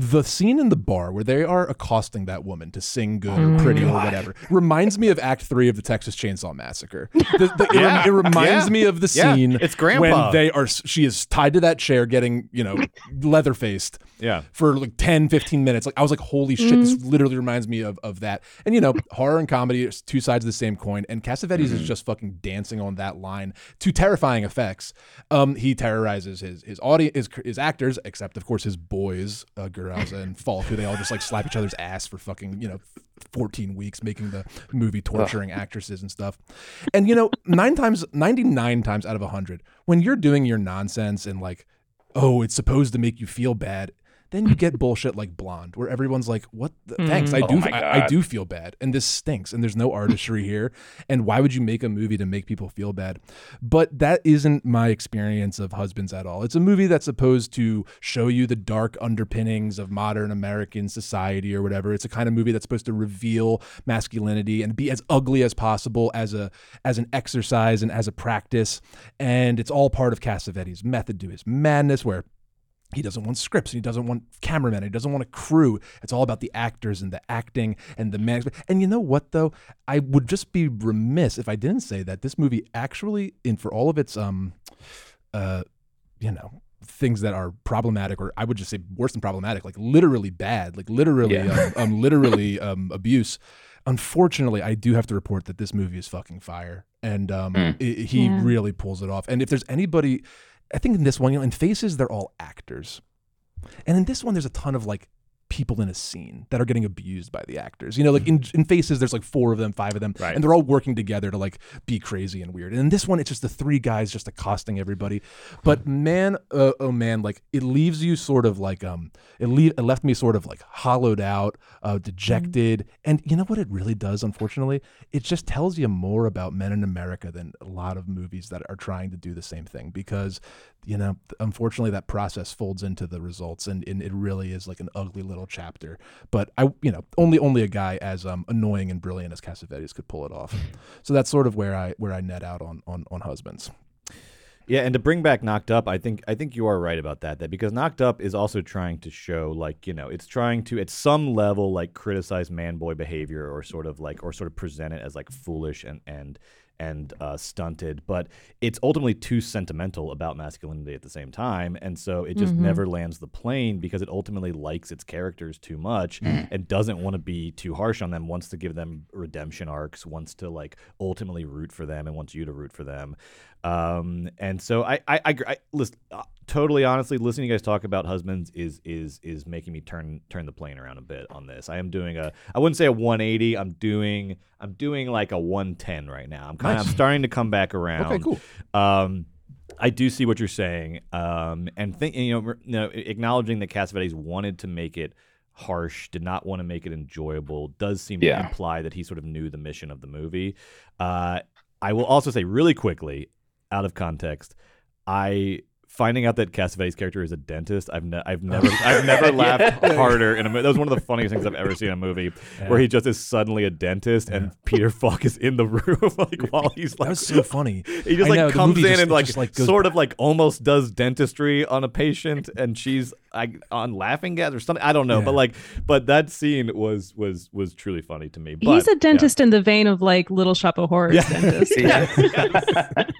the scene in the bar where they are accosting that woman to sing good or pretty or whatever reminds me of Act Three of the Texas Chainsaw Massacre. The- the- it,
Yeah.
it reminds
Yeah.
me of the
Yeah.
scene
It's Grandpa.
when they are. She is tied to that chair, getting you know leather faced
Yeah.
for like 10, 15 minutes. Like I was like, holy shit, this literally reminds me of, of that. And you know, horror and comedy are two sides of the same coin. And Cassavetes is just fucking dancing on that line to terrifying effects. Um, he terrorizes his his audience, his, his actors, except of course his boys, uh, And Falk, who they all just like slap each other's ass for fucking you know. 14 weeks making the movie torturing actresses and stuff. And you know, 9 times 99 times out of 100 when you're doing your nonsense and like oh, it's supposed to make you feel bad. Then you get bullshit like Blonde, where everyone's like, "What? The, hmm. Thanks, I
Oh
do,
my
I, I do feel bad, and this stinks, and there's no artistry here. And why would you make a movie to make people feel bad? But that isn't my experience of Husbands at all. It's a movie that's supposed to show you the dark underpinnings of modern American society or whatever. It's a kind of movie that's supposed to reveal masculinity and be as ugly as possible as a as an exercise and as a practice. And it's all part of Cassavetes' method to his madness, where he doesn't want scripts and he doesn't want cameramen. He doesn't want a crew. It's all about the actors and the acting and the management. And you know what though? I would just be remiss if I didn't say that this movie actually, in for all of its um uh you know things that are problematic or I would just say worse than problematic, like literally bad, like literally
Yeah.
um, um literally um abuse. Unfortunately, I do have to report that this movie is fucking fire, and um,
Mm.
i- he
Yeah.
really pulls it off. And if there's anybody, I think in this one, you know, in Faces, they're all actors, and in this one, there's a ton of like people in a scene that are getting abused by the actors. You know, like in, in Faces, there's like four of them, five of them,
Right.
and they're all working together to like be crazy and weird. And in this one, it's just the three guys just accosting everybody. But man, uh, oh man, like it leaves you sort of like um, it, le- it left me sort of like hollowed out, uh, dejected. And you know what it really does? Unfortunately, it just tells you more about men in America than a lot of movies that are trying to do the same thing because you know, unfortunately, that process folds into the results, and, and it really is like an ugly little chapter. But I, you know, only only a guy as um, annoying and brilliant as Cassavetes could pull it off. So that's sort of where I where I net out on on on husbands.
Yeah, and to bring back Knocked Up, I think I think you are right about that. That because Knocked Up is also trying to show like you know it's trying to at some level like criticize man boy behavior or sort of like or sort of present it as like foolish and and and uh, stunted, but it's ultimately too sentimental about masculinity at the same time, and so it just
Mhm.
never lands the plane because it ultimately likes its characters too much and doesn't want to be too harsh on them. Wants to give them redemption arcs, wants to like ultimately root for them, and wants you to root for them. Um, and so I, I, I, I listen, uh, totally honestly, listening to you guys talk about husbands is is is making me turn turn the plane around a bit on this. I am doing a, I wouldn't say a 180. I'm doing I'm doing like a 110 right now. I'm kind of I'm starting to come back around.
Okay, cool.
Um, I do see what you're saying, um, and think you know, you know, acknowledging that Cassavetes wanted to make it harsh, did not want to make it enjoyable, does seem
Yeah.
to imply that he sort of knew the mission of the movie. Uh, I will also say really quickly, out of context, I finding out that Cassavetes' character is a dentist, I've ne- I've never I've never laughed harder in a movie. That was one of the funniest things I've ever seen in a movie, where he just is suddenly a dentist and Peter Falk is in the room like while he's like
That was so funny.
He just
I
like
know,
comes in
just-
and like,
just, like, goes
sort of like almost does dentistry on a patient, and she's like on laughing gas or something. I don't know, but like, but that scene was was was truly funny to me. But,
He's a
yeah.
dentist in the vein of like Little Shop of Horrors dentist.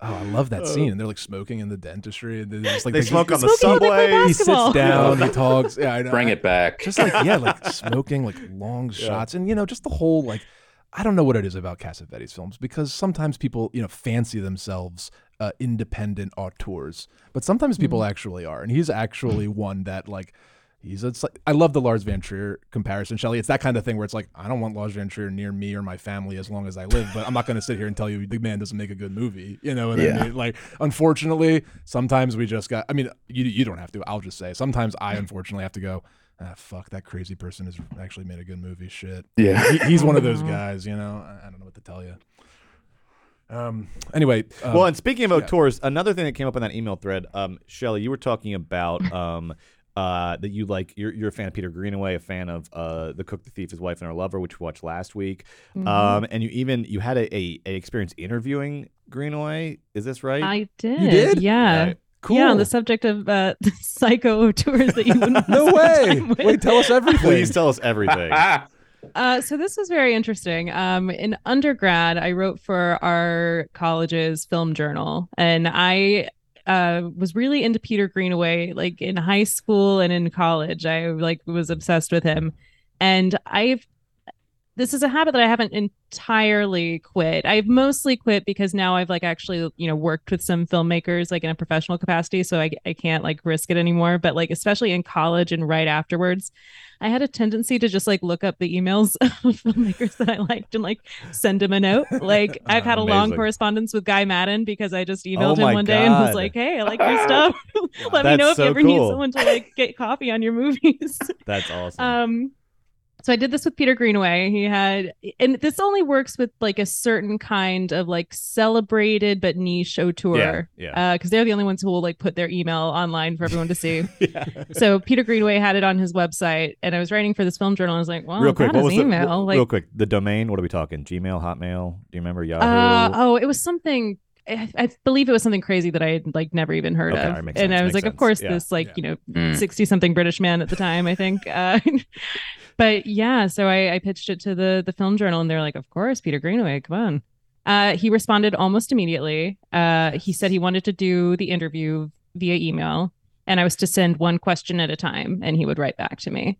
Oh, I love that scene. Uh, and they're like smoking in the dentistry. And they're just like
They smoke on the
Smoking while they play
subway.
He sits
basketball.
down. He talks. Yeah, I know.
Bring it back.
Just like yeah, like smoking, like long shots, and you know, just the whole like. I don't know what it is about Cassavetes films because sometimes people, you know, fancy themselves uh, independent auteurs, but sometimes people mm. actually are, and he's actually mm. one that like. He's a, it's like, I love the Lars von Trier comparison, Shelley. It's that kind of thing where it's like I don't want Lars von Trier near me or my family as long as I live, but I'm not going to sit here and tell you the man doesn't make a good movie. You know what
Yeah.
I mean? Like, unfortunately, sometimes we just got. I mean, you you don't have to. I'll just say sometimes I unfortunately have to go. Ah, fuck that crazy person has actually made a good movie. Shit.
Yeah.
He, he's one of those guys. You know. I, I don't know what to tell you. Um. Anyway. um,
well, and speaking of auteurs, another thing that came up in that email thread, um, Shelley, you were talking about um, uh, that you like you're, you're a fan of Peter Greenaway, a fan of uh, the Cook, the Thief, His Wife, and Her Lover, which we watched last week.
Mm-hmm.
Um, and you even you had a, a, a experience interviewing Greenaway. Is this right?
I did.
did?
Yeah.
Right.
cool.
Yeah, on the subject of uh, psycho tours that you wouldn't
no way. Wait, tell us everything.
Please tell us everything.
Uh, so this was very interesting. Um, in undergrad, I wrote for our college's film journal, and I uh, was really into Peter Greenaway. Like in high school and in college, I like was obsessed with him, and I've. This is a habit that I haven't entirely quit. I've mostly quit because now I've like actually, you know, worked with some filmmakers like in a professional capacity, so I I can't like risk it anymore. But like especially in college and right afterwards, I had a tendency to just like look up the emails of filmmakers that I liked and like send him a note. Like I've had a long correspondence with Guy Maddin because I just
Oh
emailed
my
him one day and was like, "Hey, I like your stuff. Let me know if
so
you ever need someone to like get coffee on your movies."
That's awesome.
um so I did this with Peter Greenaway. He had, and this only works with like a certain kind of like celebrated but niche auteur.
Yeah, yeah.
Because they're the only ones who will like put their email online for everyone to see.
yeah.
So Peter Greenaway had it on his website, and I was writing for this film journal. I was like, "Well,
real quick, what was
email?"
the
like,
real quick the domain? What are we talking? Gmail, Hotmail? Do you remember Yahoo?
uh, oh, it was something. I, I believe it was something crazy that I had like never even heard
Okay,
of,
alright, makes
and I was
makes
like, of course,
Yeah.
this like
Yeah.
you know
Mm.
sixty something British man at the time, I think. Uh, but yeah, so I, I pitched it to the the film journal, and they're like, of course, Peter Greenaway, come on. Uh, he responded almost immediately. Uh, he said he wanted to do the interview via email, and I was to send one question at a time, and he would write back to me.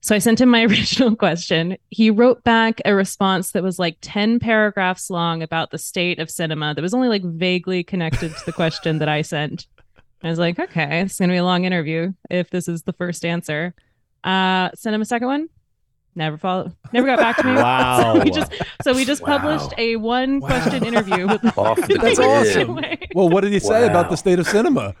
So I sent him my original question. He wrote back a response that was like 10 paragraphs long about the state of cinema that was only like vaguely connected to the question that I sent. I was like, okay, it's going to be a long interview if this is the first answer. Uh, sent him a second one. Never follow, never got back to me.
Wow.
So we just, so we just
Wow.
published a one question interview with
Off the
That's awesome. Well, what did he say about the state of cinema?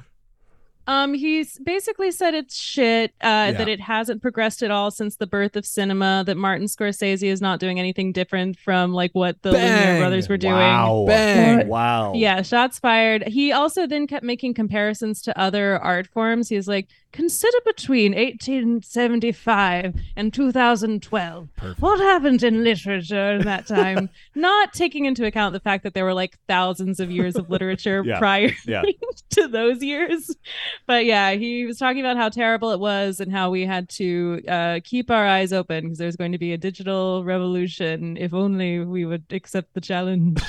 Um, he's basically said it's shit. Uh, that it hasn't progressed at all since the birth of cinema. That Martin Scorsese is not doing anything different from like what the Lumiere brothers were doing.
Wow.
Bang.
Wow.
Yeah, shots fired. He also then kept making comparisons to other art forms. He's like, consider between 1875 and 2012. Perfect. What happened in literature in that time? Not taking into account the fact that there were like thousands of years of literature
Yeah.
prior
Yeah.
to those years. But yeah, he was talking about how terrible it was and how we had to uh, keep our eyes open because there's going to be a digital revolution if only we would accept the challenge.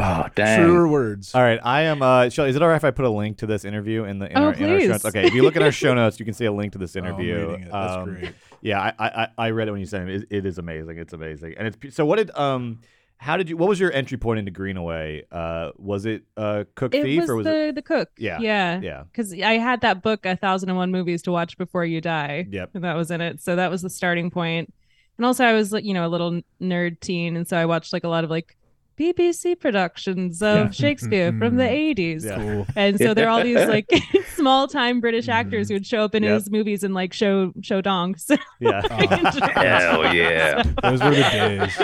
Oh, dang.
Truer words.
All right, I am. Uh, Shelley, is it all right if I put a link to this interview in the in,
Oh,
our, in our show
please.
notes? Okay, if you look at our show notes, you can see a link to this
Oh, I'm
interview.
reading it. That's
Um,
great.
Yeah, I, I I- I read it when you sent it. it. It is amazing. It's amazing. And it's so. What did um? How did you? What was your entry point into Greenaway? Uh, was it uh, Cook
it
Thief
was
or was
the
it?
the cook.
Yeah,
yeah,
yeah.
Because I had that book, A Thousand and One Movies to Watch Before You Die.
Yep.
and that was in it. So that was the starting point. And also, I was like, you know, a little nerd teen, and so I watched like a lot of like BBC productions of
Yeah.
Shakespeare from the mm. eighties.
Yeah.
Cool.
And so there are all these like small time British mm-hmm. actors who would show up in
Yep.
his movies and like show show dongs.
Yeah. Oh.
Hell yeah.
Those were the days.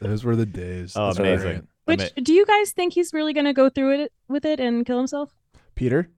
Those were the days.
Oh,
That's
amazing.
great.
Which
mean-
do you guys think he's really going to go through it with it and kill himself?
Peter.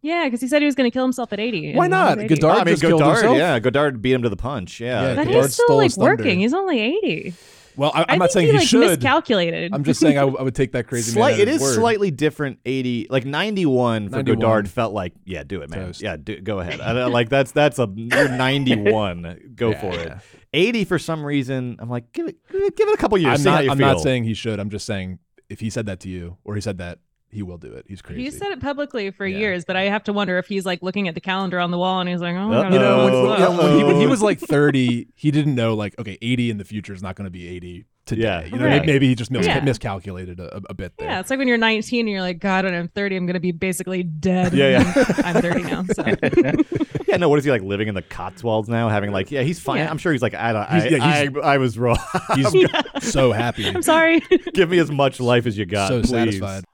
Yeah, because he said he was going to kill himself at 80.
Why not?
80.
Godard
I mean,
just killed
Godard,
himself.
yeah, Godard beat him to the punch. Yeah,
Yeah,
But
Godard
he's still like
thunder.
working. He's only 80.
Well, I,
I
I'm not
think
saying
he,
he,
like,
should.
miscalculated.
I'm just saying I, w- I would take that crazy
Slight,
man.
it
at his
is
word.
slightly different. Eighty, like ninety-one for
91.
Godard felt like, yeah, do it, man.
Toast.
Yeah, do, go ahead. I, like that's that's a you're ninety-one. Go
Yeah,
for it.
yeah.
Eighty for some reason, I'm like, give it, give it, give it a couple years.
I'm not. I'm not saying he should. I'm just saying if he said that to you or he said that, he will do it. He's crazy.
He said it publicly for
Yeah.
years, but I have to wonder if he's like looking at the calendar on the wall and he's like, oh,
Uh-oh.
you know, when, when- yeah, when he, when he was like 30, he didn't know like okay, 80 in the future is not going to be 80 today.
Yeah,
you know,
right.
maybe he just mis-
Yeah.
miscalculated a, a bit there.
Yeah, it's like when you're 19 and you're like, God, when I'm 30, I'm going to be basically dead.
Yeah, yeah.
I'm 30 now. So.
Yeah, no. What is he like living in the Cotswolds now? Having like, yeah, he's fine.
Yeah.
I'm sure he's like, I don't, I,
yeah,
I, I was wrong.
He's so happy,
I'm sorry.
Give me as much life as you got,
so
please.
satisfied.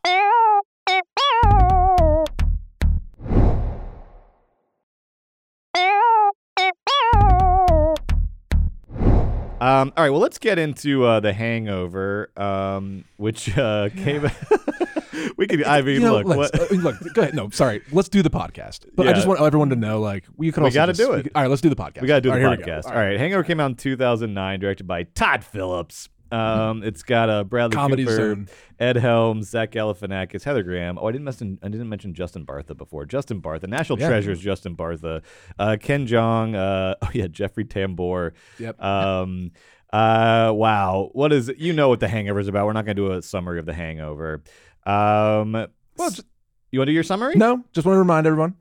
Um, all right, well, let's get into uh, the Hangover, um, which uh, came. we could. I mean,
You know,
look, what,
uh, look. Go ahead. No, sorry. Let's do the podcast. But I just want everyone to know, like, we could
We
also
gotta do it.
could- all right, let's do the podcast.
we got to do
All
the
right, here we go.
podcast. All right. Hangover came out in 2009, directed by Todd Phillips. Um, it's got uh, Bradley
Comedy
Cooper,
Zone.
Ed Helms, Zach Galifianakis, Heather Graham. Oh, I didn't mention I didn't mention Justin Bartha before. Justin Bartha, National
Yeah.
Treasures. Justin Bartha, uh, Ken Jeong. Uh, oh yeah, Jeffrey Tambor.
Yep.
Um, uh, wow. What is it? You know what the Hangover is about. We're not going to do a summary of the Hangover. Um,
Well, just,
you want to do your summary?
no, just want to remind everyone.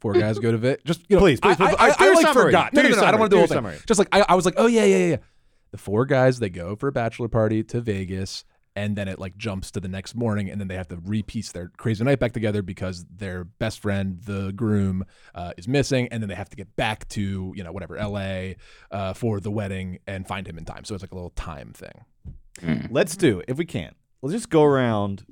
Four guys go to Vic. Just you know,
Please, please,
I,
please.
I, I,
your
I, like
summary.
forgot. No, no, no, no, I don't want to
Do
do whole
summary.
Just like I, I was like, oh yeah, yeah, yeah, yeah. The four guys they go for a bachelor party to Vegas, and then it like jumps to the next morning, and then they have to repiece their crazy night back together because their best friend, the groom, uh, is missing, and then they have to get back to you know whatever L.A. Uh, for the wedding and find him in time. So it's like a little time thing.
Let's do if we can. Let's just go around.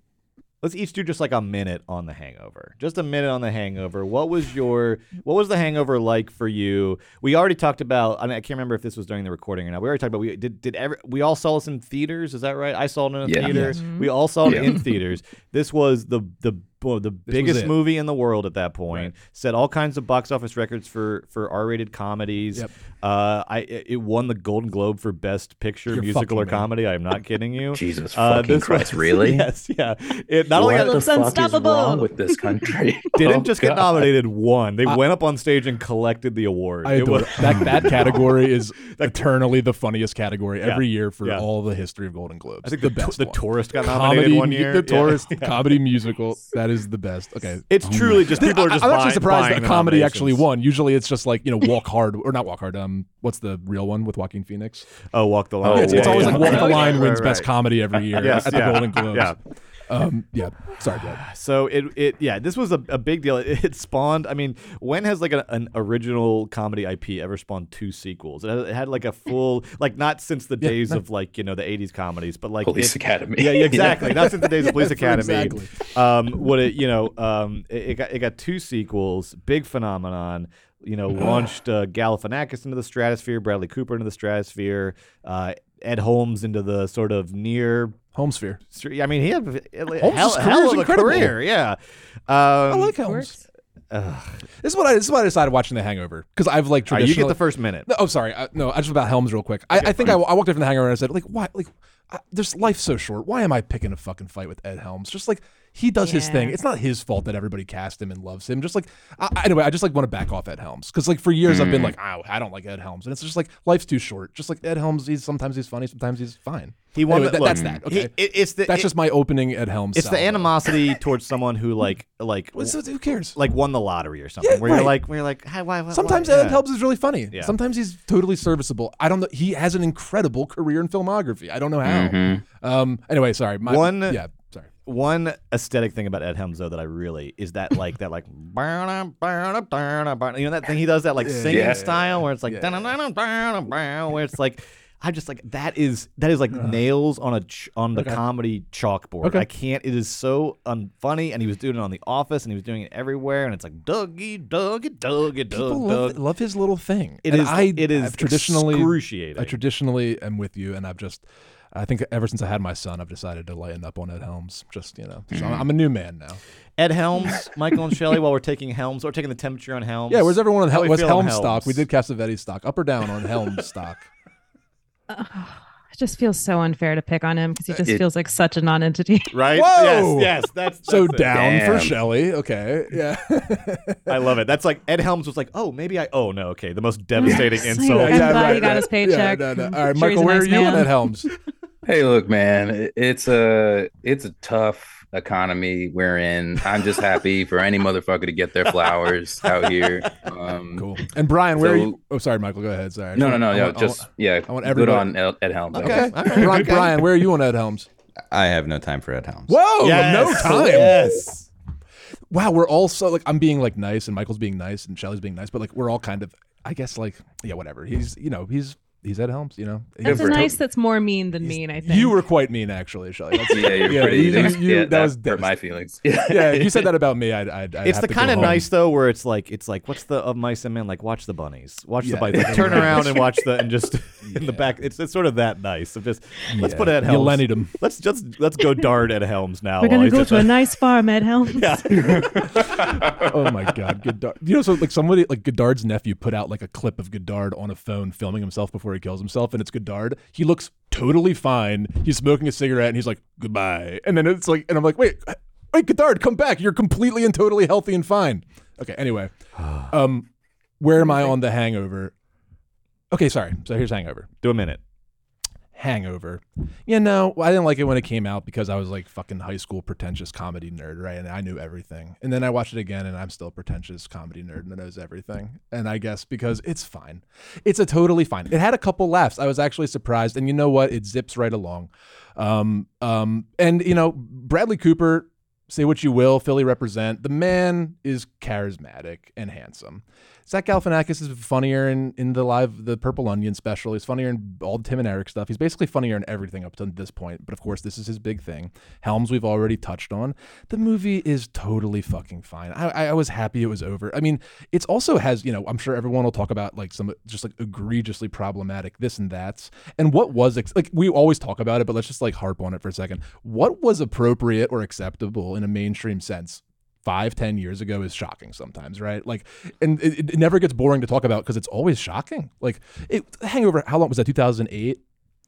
Let's each do just like a minute on the Hangover. Just a minute on the Hangover. What was your What was the Hangover like for you? We already talked about. I, mean, I can't remember if this was during the recording or not. We already talked about. We did. Did ever? We all saw this in theaters. Is that right? I saw it in a
Yeah.
theater.
Yes.
We all saw it
Yeah.
in theaters. This was the the well, the biggest
it.
movie in the world at that point. Set all kinds of box office records for for R rated comedies.
Yep.
Uh, I it it won the Golden Globe for Best Picture,
You're
musical or
me.
comedy. I am not kidding you.
Jesus
Uh,
fucking
this
Christ,
was-
really?
yes, yeah. It not
what
got,
the
Looks
fuck
unstoppable.
is wrong with this country?
didn't
Oh,
just get nominated, won. They went up on stage and collected the award.
I
It
adore
was-
that. That category is eternally the funniest category
Yeah.
every year for
Yeah.
all the history of Golden Globes.
I think
the,
the,
best
the
one.
tourist got nominated
comedy,
one year.
The tourist
Yeah.
comedy musical. That is the best. Okay,
It's truly just people are just.
I'm actually surprised
buying
that comedy actually
nominations.
won. Usually, it's just like you know, Walk Hard or not Walk Hard. Um, what's the real one with Joaquin Phoenix?
Oh, walk the line.
Oh,
Yeah, it's, it's
yeah,
always
yeah.
like Walk the
Oh.
Line wins
Right,
best comedy every year
Yes,
at the
yeah.
Golden Globes.
Yeah.
Um, yeah. Sorry, Dad.
So it it yeah, this was a, a big deal. It, it spawned. I mean, when has like a, an original comedy IP ever spawned two sequels? It had, it had like a full like not since the
Yeah,
days
no.
of like you know the '80s comedies, but like
Police
it-
Academy.
Yeah, yeah, exactly. Not since the days of Police
Yes,
Academy.
exactly.
Um, what it you know um it, it got it got two sequels. Big phenomenon. You know, launched uh, Galifianakis into the stratosphere, Bradley Cooper into the stratosphere, uh, Ed Helms into the sort of near
Homesphere.
I mean, he had a hell, hell of a
incredible.
career. Yeah. Um,
I like Helms.
Works.
This is what I this is what I decided watching The Hangover because I've like
all right, you get the first minute.
No, oh, sorry. I, no, I just about Helms real quick. I, I think I, I walked away from the hangover and I said, like, why? Like, I, there's life's so short. Why am I picking a fucking fight with Ed Helms? Just like he does his thing. It's not his fault that everybody cast him and loves him. Just like I, I- anyway, I just like want to back off Ed Helms because like for years I've been like, oh, I don't like Ed Helms, and it's just like life's too short. Just like Ed Helms, he's sometimes he's funny, sometimes he's fine.
He won.
Anyway,
the,
that-
look,
that's that.
he-
Okay,
it- it's the.
that's
it-
just my opening Ed Helms.
It's the animosity towards someone who like like
so who cares?
like won the lottery or something.
Yeah,
where you're like where you're like, hey, why, why,
Sometimes
why?
Ed
Yeah.
Helms is really funny.
Yeah.
Sometimes he's totally serviceable. I don't know. He has an incredible career in filmography. I don't know how. Um. Anyway, sorry. My,
One-
Yeah.
One aesthetic thing about Ed Helms though that I really is that like that like you know that thing he does that like singing
Yeah.
style where it's like where it's like I just like that is that is like uh-huh. nails on a ch- on the
Okay.
comedy chalkboard.
Okay.
I can't. It is so unfunny, and he was doing it on The Office, and he was doing it everywhere, and it's like Dougie, Dougie, Dougie,
People
Doug,
love, love his little thing.
It
And
is-
I,
it is
I've traditionally
excruciating.
I traditionally am with you, and I've just I think ever since I had my son, I've decided to lighten up on Ed Helms. Just you know, so
Mm.
I'm a new man now.
Ed Helms, Michael and Shelley, while we're taking Helms, or taking the temperature on Helms.
Yeah, where's everyone on
How
Hel-
we
what's
feel on
Helm stock? We did Cassavetes stock. Up or down on Helm stock?
It just feels so unfair to pick on him because he just
It-
feels like such a non-entity.
Right?
Whoa!
Yes, yes. That's,
so
it.
down for
Damn.
Shelley. Okay, yeah.
I love it. That's like Ed Helms was like, oh, maybe I. Oh no, okay. The most devastating insult.
I'm glad he got his paycheck.
Yeah, no, no. All right,
sure
Michael,
a
where
nice
are you on. Ed Helms?
Hey, look, man, it's a it's a tough economy we're in. I'm just happy for any motherfucker to get their flowers out here. Um,
cool. And Brian, where are you? Oh, sorry, Michael. Go ahead. Sorry.
No, no, no,
want- I
no.
want- I
Just
want-
yeah.
I want
good on Ed, Ed Helms.
Okay. Brian, Brian, where are you on Ed Helms?
I have no time for Ed Helms.
Whoa,
Yes.
no time.
Yes.
Wow, we're all so like I'm being like nice and Michael's being nice and Shelley's being nice, but like we're all kind of I guess like yeah, whatever. He's you know, he's he's Ed Helms, you know.
That's a
He's-
nice that's more mean than mean, I think.
You were quite mean actually, Shelley. That's,
Yeah, you're pretty-
you-
that was-
you-
yeah,
that
that
was
hurt my feelings.
yeah, if you said that about me, I'd, I'd, I'd
It's the kind of
home.
nice though, where it's like it's like what's the of mice and men like watch the bunnies, watch
Yeah.
the bunnies, turn around and watch the and just in the back. It's it's sort of that nice of just let's
Yeah.
put Ed
You
Helms.
Lenny'd him.
Let's just let's go dart Ed Helms now.
We're gonna go to a nice farm, Ed Helms. Yeah.
oh my god, Godard. You know, so like somebody like Godard's nephew put out like a clip of Godard on a phone filming himself before he kills himself, and it's Godard. He looks totally fine. He's smoking a cigarette, and he's like, "Goodbye." And then it's like, and I'm like, "Wait, wait, Godard, come back! You're completely and totally healthy and fine." Okay. Anyway, um, where am I on the Hangover? Okay, sorry. So here's Hangover.
Do a minute.
Hangover. You know, I didn't like it when it came out because I was like fucking high school pretentious comedy nerd, right? And I knew everything. And then I watched it again and I'm still a pretentious comedy nerd and knows everything. And I guess because it's fine. It's a totally fine. It had a couple laughs. I was actually surprised. And you know what? It zips right along. Um, um, and you know, Bradley Cooper, say what you will, Philly represent. The man is charismatic and handsome. Zach Galifianakis is funnier in, in the live the Purple Onion special. He's funnier in all the Tim and Eric stuff. He's basically funnier in everything up to this point. But of course, this is his big thing. Helms, we've already touched on. The movie is totally fucking fine. I, I, was happy it was over. I mean, it's also has you know I'm sure everyone will talk about like some just like egregiously problematic this and that's. And what was ex- like we always talk about it, but let's just like harp on it for a second. What was appropriate or acceptable in a mainstream sense? five, ten years ago is shocking sometimes, right? Like, and it, it never gets boring to talk about because it's always shocking. Like, it, Hangover, how long was that? 2008?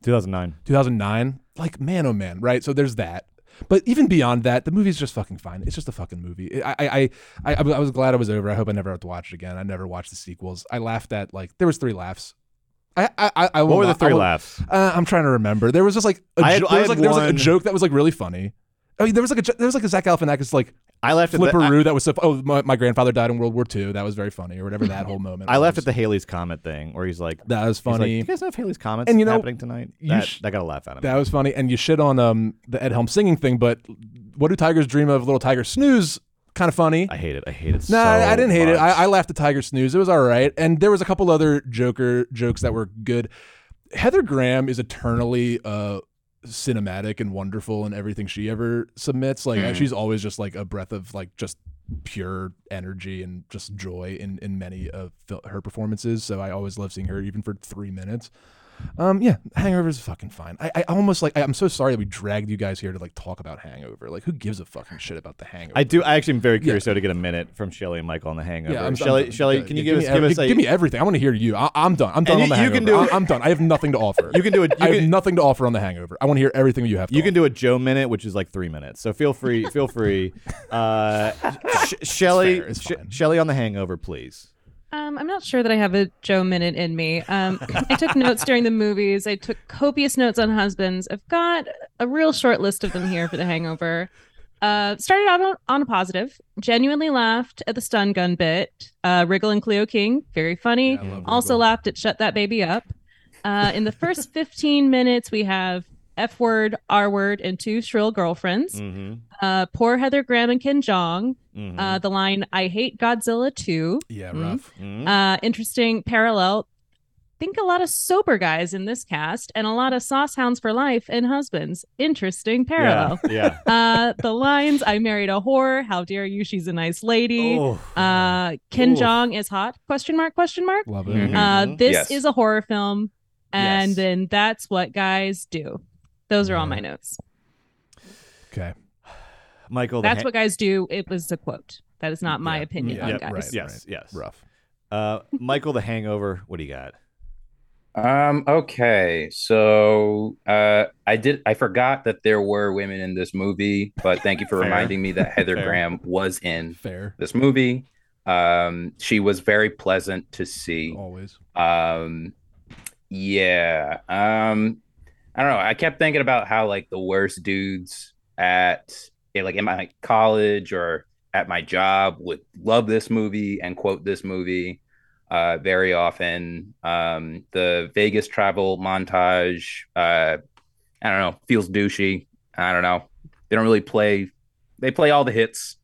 2009.
2009? Like, man, oh man, right? So there's that. But even beyond that, the movie's just fucking fine. It's just a fucking movie. I, I, I, I, I was glad it was over. I hope I never have to watch it again. I never watched the sequels. I laughed at like there was three laughs. I, I, I, I
What were the
I
three
will-
laughs?
Uh, I'm trying to remember. There was just like a,
I had- I
there, was like, there was like a joke that was like really funny. I mean, there was like a there was like a Zach Galifianakis like
I laughed at the-
flipperoo that was so oh my, my grandfather died in World War II that was very funny or whatever that whole moment.
I laughed
was.
at the Halley's Comet thing where he's like,
That was
he's like,
funny.
Do you guys know if Halley's Comet's
And you know,
happening tonight?
you
That,
sh-
that got a laugh out of me.
That was funny, and you shit on um the Ed Helms singing thing, but what do tigers dream of? Little Tiger Snooze, kind of funny.
I hate it. I hate it.
No,
so
I didn't hate it.
much.
I, I laughed at Tiger Snooze. It was all right, and there was a couple other Joker jokes that were good. Heather Graham is eternally uh cinematic and wonderful in everything she ever submits. Like
Mhm.
she's always just like a breath of like just pure energy and just joy in in many of her performances. So I always love seeing her, even for three minutes. Um, yeah, Hangover is fucking fine. I, I almost like. I, I'm so sorry that we dragged you guys here to like talk about Hangover. Like, who gives a fucking shit about the Hangover?
I do. I actually am very curious though to get a minute from Shelley and Michael on the Hangover.
Yeah, I'm,
Shelley,
I'm- Shelley,
can you
give me
us give us a
give me everything? I want to hear you. I, I'm done. I'm done
And
on the
you- you
Hangover.
can do
I, am done. I have nothing to offer.
You can do it.
I have nothing to offer on the Hangover. I want to hear everything you have. To
you can do a Joe minute, which is like three minutes. So feel free. Feel free. Uh, Sh- Shelley, Shelley on the Hangover, please.
Um, I'm not sure that I have a Joe minute in me. Um, I took notes during the movies. I took copious notes on husbands. I've got a real short list of them here for The Hangover. Uh, started out on, on a positive. Genuinely laughed at the stun gun bit. Uh, Riggle and Cleo King, very funny. also laughed at Shut That Baby Up. Uh, in the first 15 minutes, we have F word, R word, and two shrill girlfriends.
Mm-hmm.
Uh, poor Heather Graham and Ken Jeong.
Mhm.
Uh, the line "I hate Godzilla too."
Yeah,
Mm.
rough.
Uh, interesting parallel. Think a lot of sober guys in this cast, and a lot of sauce hounds for life and husbands. Interesting parallel.
Yeah.
Uh, the lines "I married a whore," "How dare you?" She's a nice lady.
Oh.
Uh, Ken
Oof.
Jeong is hot? Question mark? Question mark?
Love it.
Mhm.
Uh, this
Yes.
is a horror film, and
Yes.
then that's what guys do. Those are all my notes.
Okay.
Michael,
That's
ha-
what guys do. It was a quote. That is not my opinion on
Yep,
guys.
right, yes, yes.
Rough.
Uh, Michael, the Hangover. What do you got?
Um, okay. So uh I did I forgot that there were women in this movie, but thank you for reminding me that Heather
Fair.
Graham was in
Fair.
this movie. Um she was very pleasant to see.
Always.
Um yeah. Um I don't know. I kept thinking about how like the worst dudes at eh, like in my college or at my job would love this movie and quote this movie uh very often. Um the Vegas travel montage uh I don't know, feels douchey. I don't know. They don't really play they play all the hits.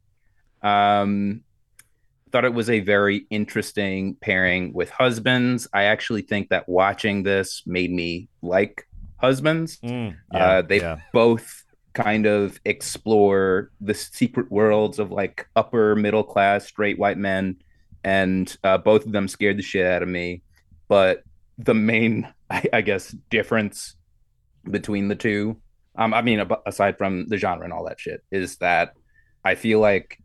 Um thought it was a very interesting pairing with husbands. I actually think that watching this made me like husbands.
Mm,
uh, they
yeah.
both kind of explore the secret worlds of like upper middle class straight white men, and uh, both of them scared the shit out of me. But the main, I, I guess, difference between the two, um, I mean, ab- aside from the genre and all that shit, is that I feel like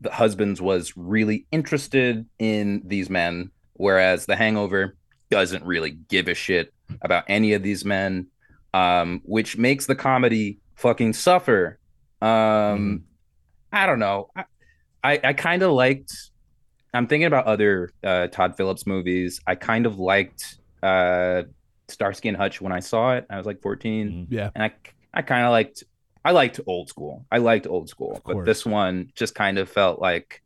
the husbands was really interested in these men, whereas the Hangover doesn't really give a shit about any of these men, um, which makes the comedy fucking suffer. Um, I don't know. I I, I kind of liked. I'm thinking about other uh, Todd Phillips movies. I kind of liked uh, Starsky and Hutch when I saw it. I was like 14,
Yeah.
and I I kind of liked. I liked old school. I liked old school, but this one just kind of felt like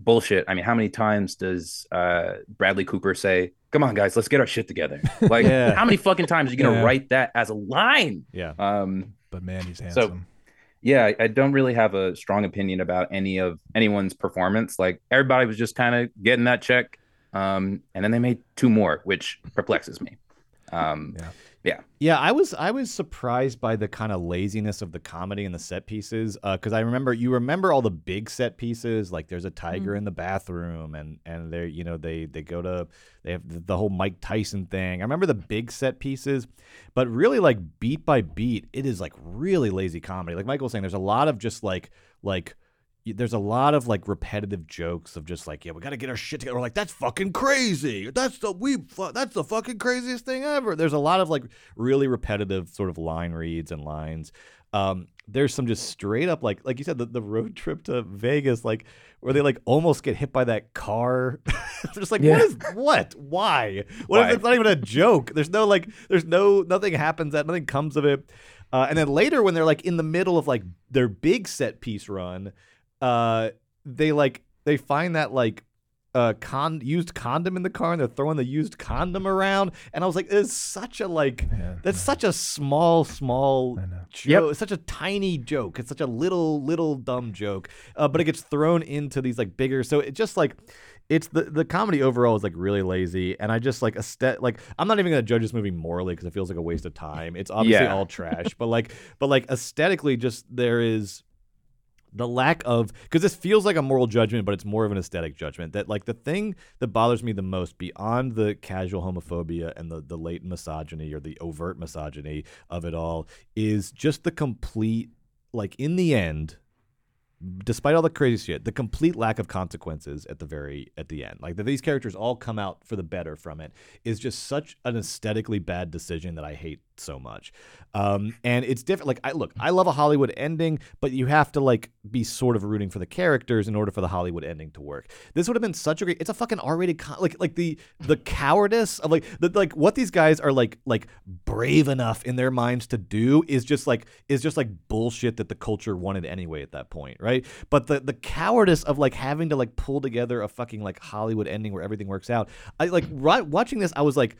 bullshit. I mean, how many times does uh, Bradley Cooper say, "Come on, guys, let's get our shit together"? Like,
Yeah.
how many fucking times are you gonna
Yeah.
write that as a line?
Yeah.
Um,
But man, he's handsome so
yeah, I- I don't really have a strong opinion about any of anyone's performance. Like everybody was just kind of getting that check, um, and then they made two more, which perplexes me. Um,
Yeah.
Yeah.
Yeah, I was I was surprised by the kind of laziness of the comedy and the set pieces uh, because I remember you remember all the big set pieces like there's a tiger mm-hmm. in the bathroom and and they you know they they go to they have the, whole Mike Tyson thing. I remember the big set pieces, but really like beat by beat, it is like really lazy comedy. Like Michael was saying, there's a lot of just like like there's a lot of like repetitive jokes of just like yeah we got to get our shit together. We're like that's fucking crazy. That's the we fu- that's the fucking craziest thing ever. There's a lot of like really repetitive sort of line reads and lines. Um, there's some just straight up like like you said the, the road trip to Vegas like where they like almost get hit by that car. I'm just like what is what why what if it's not even a joke? There's no like there's no nothing happens that nothing comes of it. Uh, and then later when they're like in the middle of like their big set piece run, uh, they like they find that like uh con used condom in the car and they're throwing the used condom around. And I was like it's such a like
Yeah.
that's such a small small joke. It's such a tiny joke. It's such a little little dumb joke uh, but it gets thrown into these like bigger so it just like it's the the comedy overall is like really lazy. And I just like a step like I'm not even gonna judge this movie morally because it feels like a waste of time. It's obviously
Yeah.
all trash but like but like aesthetically just there is the lack of because this feels like a moral judgment but it's more of an aesthetic judgment that like the thing that bothers me the most beyond the casual homophobia and the the latent misogyny or the overt misogyny of it all is just the complete like in the end despite all the crazy shit, the complete lack of consequences at the very at the end, like that these characters all come out for the better from it, is just such an aesthetically bad decision that I hate so much. Um, and it's different. Like I look, I love a Hollywood ending, but you have to like be sort of rooting for the characters in order for the Hollywood ending to work. This would have been such a great. It's a fucking R-rated con- like like the the cowardice of like the like what these guys are like like brave enough in their minds to do is just like is just like bullshit that the culture wanted anyway at that point, right? But the the cowardice of like having to like pull together a fucking like Hollywood ending where everything works out. I like right, watching this, I was like,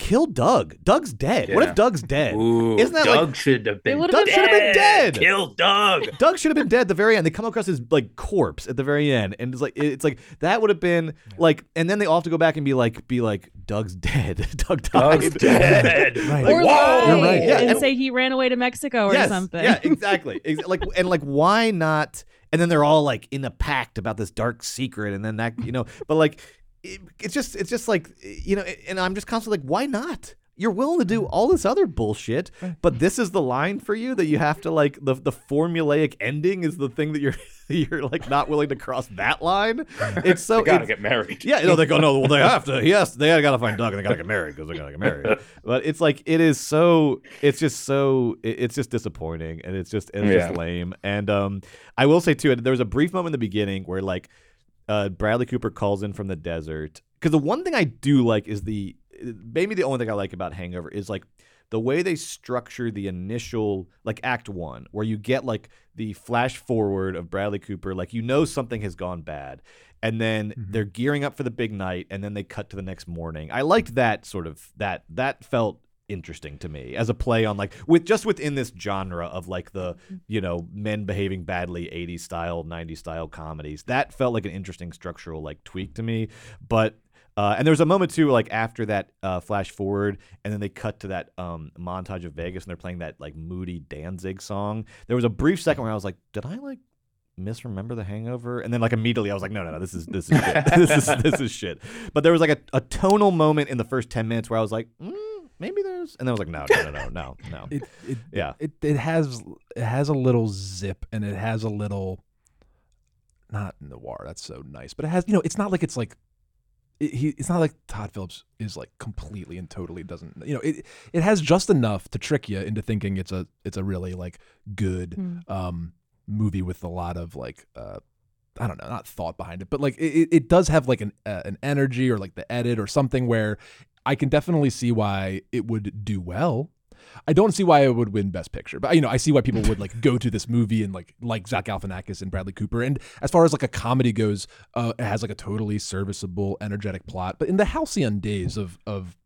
kill Doug. Doug's dead. What if Doug's dead?
Ooh,
Isn't that
Doug
like
should have been
would've
Doug should have been dead.
Kill Doug.
Doug should have been dead at the very end. They come across his like corpse at the very end, and it's like it's like that would have been like, and then they all have to go back and be like, be like, Doug's dead. Doug died.
Doug's dead.
Right.
Or
Whoa!
lie
You're right. Yeah,
and,
and-
say he ran away to Mexico or
yes,
something.
Yeah, exactly. Like and like why not? And then they're all like in a pact about this dark secret, and then that you know, but like it, it's just it's just like you know, and I'm just constantly like, why not? you're willing to do all this other bullshit, but this is the line for you that you have to like the the formulaic ending is the thing that you're you're like not willing to cross that line. It's so
They gotta
it's-
get married.
Yeah, no, they go no, well they have to. Yes, they gotta find Doug and they gotta get married because they gotta get married. But it's like it is so. It's just so. It's just disappointing and it's just it's just lame. And um, I will say too, there was a brief moment in the beginning where like uh, Bradley Cooper calls in from the desert. Because the one thing I do like is the maybe the only thing I like about Hangover is like the way they structure the initial like Act One, where you get like the flash forward of Bradley Cooper, like you know something has gone bad, and then they're gearing up for the big night, and then they cut to the next morning. I liked that sort of that that felt interesting to me as a play on like with just within this genre of like the you know men behaving badly 80s style 90s style comedies that felt like an interesting structural like tweak to me. But uh, and there was a moment too like after that uh, flash forward and then they cut to that um, montage of vegas and they're playing that like moody danzig song. There was a brief second where i was like did i like misremember the hangover? And then like immediately i was like no no no this is this is shit. this is this is shit. But there was like a, a tonal moment in the first 10 minutes where i was like mm, maybe there's and then i was like no no no no no no
It, it,
yeah
it it has it has a little zip and it has a little not noir that's so nice but it has you know it's not like it's like it, he it's not like Todd Phillips is like completely and totally doesn't you know it it has just enough to trick you into thinking it's a it's a really like good
Hmm.
um movie with a lot of like uh I don't know, not thought behind it, but like it, it does have like an uh, an energy or like the edit or something where I can definitely see why it would do well. I don't see why it would win Best Picture, but you know, I see why people would like go to this movie and like like Zach Galifianakis and Bradley Cooper. And as far as like a comedy goes, uh, it has like a totally serviceable, energetic plot. But in the halcyon days of of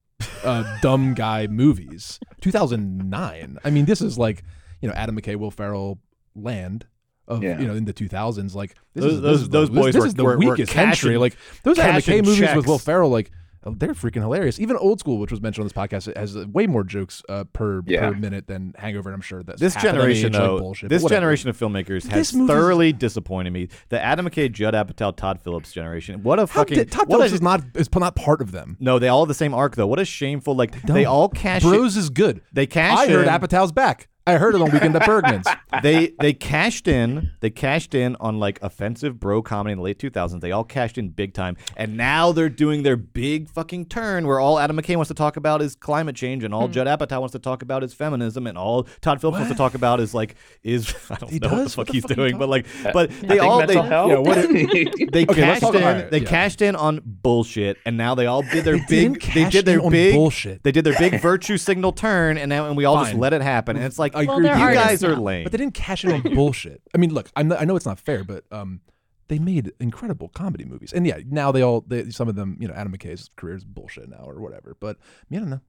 uh, dumb guy movies, 2009. I mean, this is like you know Adam McKay, Will Ferrell, land. Of
Yeah.
you know in the 2000s, like this
Those-
is, this
those-
is the-
those boys
this
were-
is the
were- were
weakest
cashing-
entry. Like those Adam
cashing
McKay movies with Will. Ferrell, like they're freaking hilarious. Even Old School, which was mentioned on this podcast, has way more jokes uh, per
Yeah.
per minute than Hangover. And I'm sure that's
this
half of
generation
like bullshit,
this generation of filmmakers has thoroughly disappointed me. The Adam McKay, Judd Apatow, Todd Phillips generation. What a
How
fucking
did- Todd Phillips
a-
is not is not part of them.
No, they all have the same arc though. What a shameful like they,
don't.
all cash
Bros is good.
They cash
I heard
in-
Apatow's back. I heard it on Weekend at Bergman's.
they they cashed in they cashed in on like offensive bro comedy in the late 2000s they all cashed in big time and now they're doing their big fucking turn where all adam mckay wants to talk about is climate change and all hmm. judd apatow wants to talk about is feminism and all todd phillips wants to talk about is like is i don't
He
know what the fuck
What the
he's
fuck are
doing but like but
I
they all they.
Yeah, what
they
Okay,
cashed in.
about.
They
Yeah.
cashed in on bullshit, and now they all did their
They
big. They did their big
bullshit.
They did their big virtue signal turn, and now and we all just let it happen. And it's like,
I
you
agree with you.
guys are lame.
But they didn't cash in on bullshit. I mean, look, I'm not, I know it's not fair, but um, they made incredible comedy movies, and yeah, now they all they, some of them, you know, Adam McKay's career is bullshit now or whatever. But I don't know.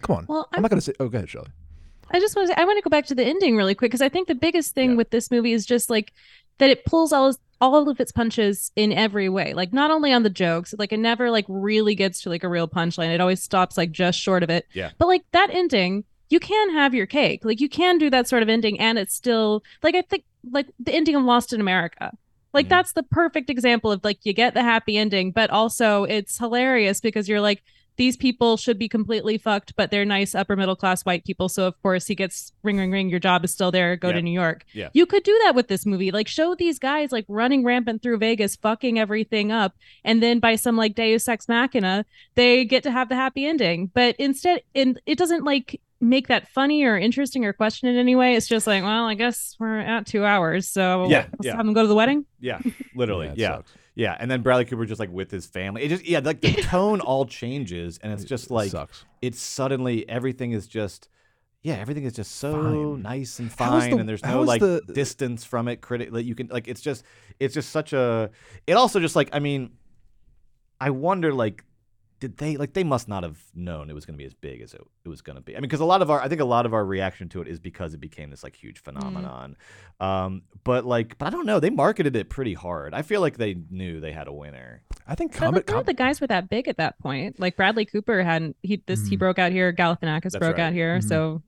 Come on,
Well,
I'm, not gonna say. Oh, go ahead, Shelley.
I just want to say, I want to go back to the ending really quick because I think the biggest thing
Yeah.
with this movie is just like that it pulls all all of its punches in every way. Like not only on the jokes, like it never like really gets to like a real punchline. It always stops like just short of it.
Yeah.
But like that ending, you can have your cake. Like you can do that sort of ending and it's still like I think like the ending of Lost in America. Like
Mhm.
that's the perfect example of like you get the happy ending, but also it's hilarious because you're like these people should be completely fucked, but they're nice upper middle class white people. So of course he gets ring ring ring. Your job is still there. Go
Yeah.
to New York.
Yeah.
You could do that with this movie. Like show these guys like running rampant through Vegas, fucking everything up, and then by some like Deus ex machina, they get to have the happy ending. But instead, and it doesn't like make that funny or interesting or question in any way. It's just like, well, I guess we're at two hours, so
Yeah,
let's
yeah.
have them go to the wedding.
Yeah, literally.
it
Yeah, yeah. And then Bradley Cooper just like with his family. It just yeah, like the tone all changes, and it's just like
sucks.
it's suddenly everything is just. Yeah, everything is just so
Fine.
nice and fine,
the-
and there's no like
the-
distance from it. Critic, like you can like it's just it's just such a. It also just like I mean, I wonder like did they like they must not have known it was going to be as big as it, it was going to be. I mean, because a lot of our I think a lot of our reaction to it is because it became this like huge phenomenon. Um, but like, but I don't know. They marketed it pretty hard. I feel like they knew they had a winner.
I think
But
comedy.
like, none of the guys were that big at that point. Like Bradley Cooper hadn't he this he
Mhm.
broke out here, Galifianakis
That's
broke
right.
out here,
Mhm.
so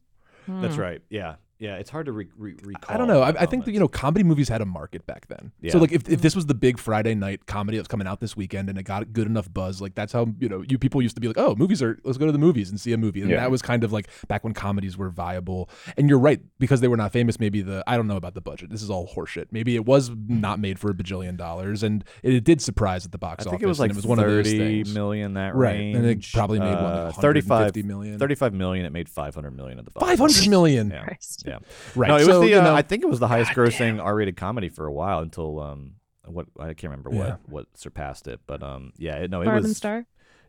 That's
hmm.
right. Yeah. Yeah, it's hard to re- re- recall.
I don't know. I, I think that, you know comedy movies had a market back then.
Yeah.
So like if, if this was the big Friday night comedy that was coming out this weekend and it got good enough buzz, like that's how you know you people used to be like, oh, movies are let's go to the movies and see a movie, and
Yeah.
that was kind of like back when comedies were viable. And you're right because they were not famous. Maybe the I don't know about the budget. This is all horseshit. Maybe it was not made for a bajillion dollars, and it, it did surprise at the box office.
I
office.
think it was like
and it was one of those
thirty
things.
million that
Right,
range.
and it probably made, what, like,
uh,
150
35
million?
35 million. It made five hundred million at the box.
500
office.
million.
Yeah,
Christ.
Yeah.
Right.
No, it was the.
you
Uh, I think it was the highest grossing R-rated comedy for a while until um what I can't remember what
Yeah.
what surpassed it, but um yeah it, no it
Barb
was.
and Star.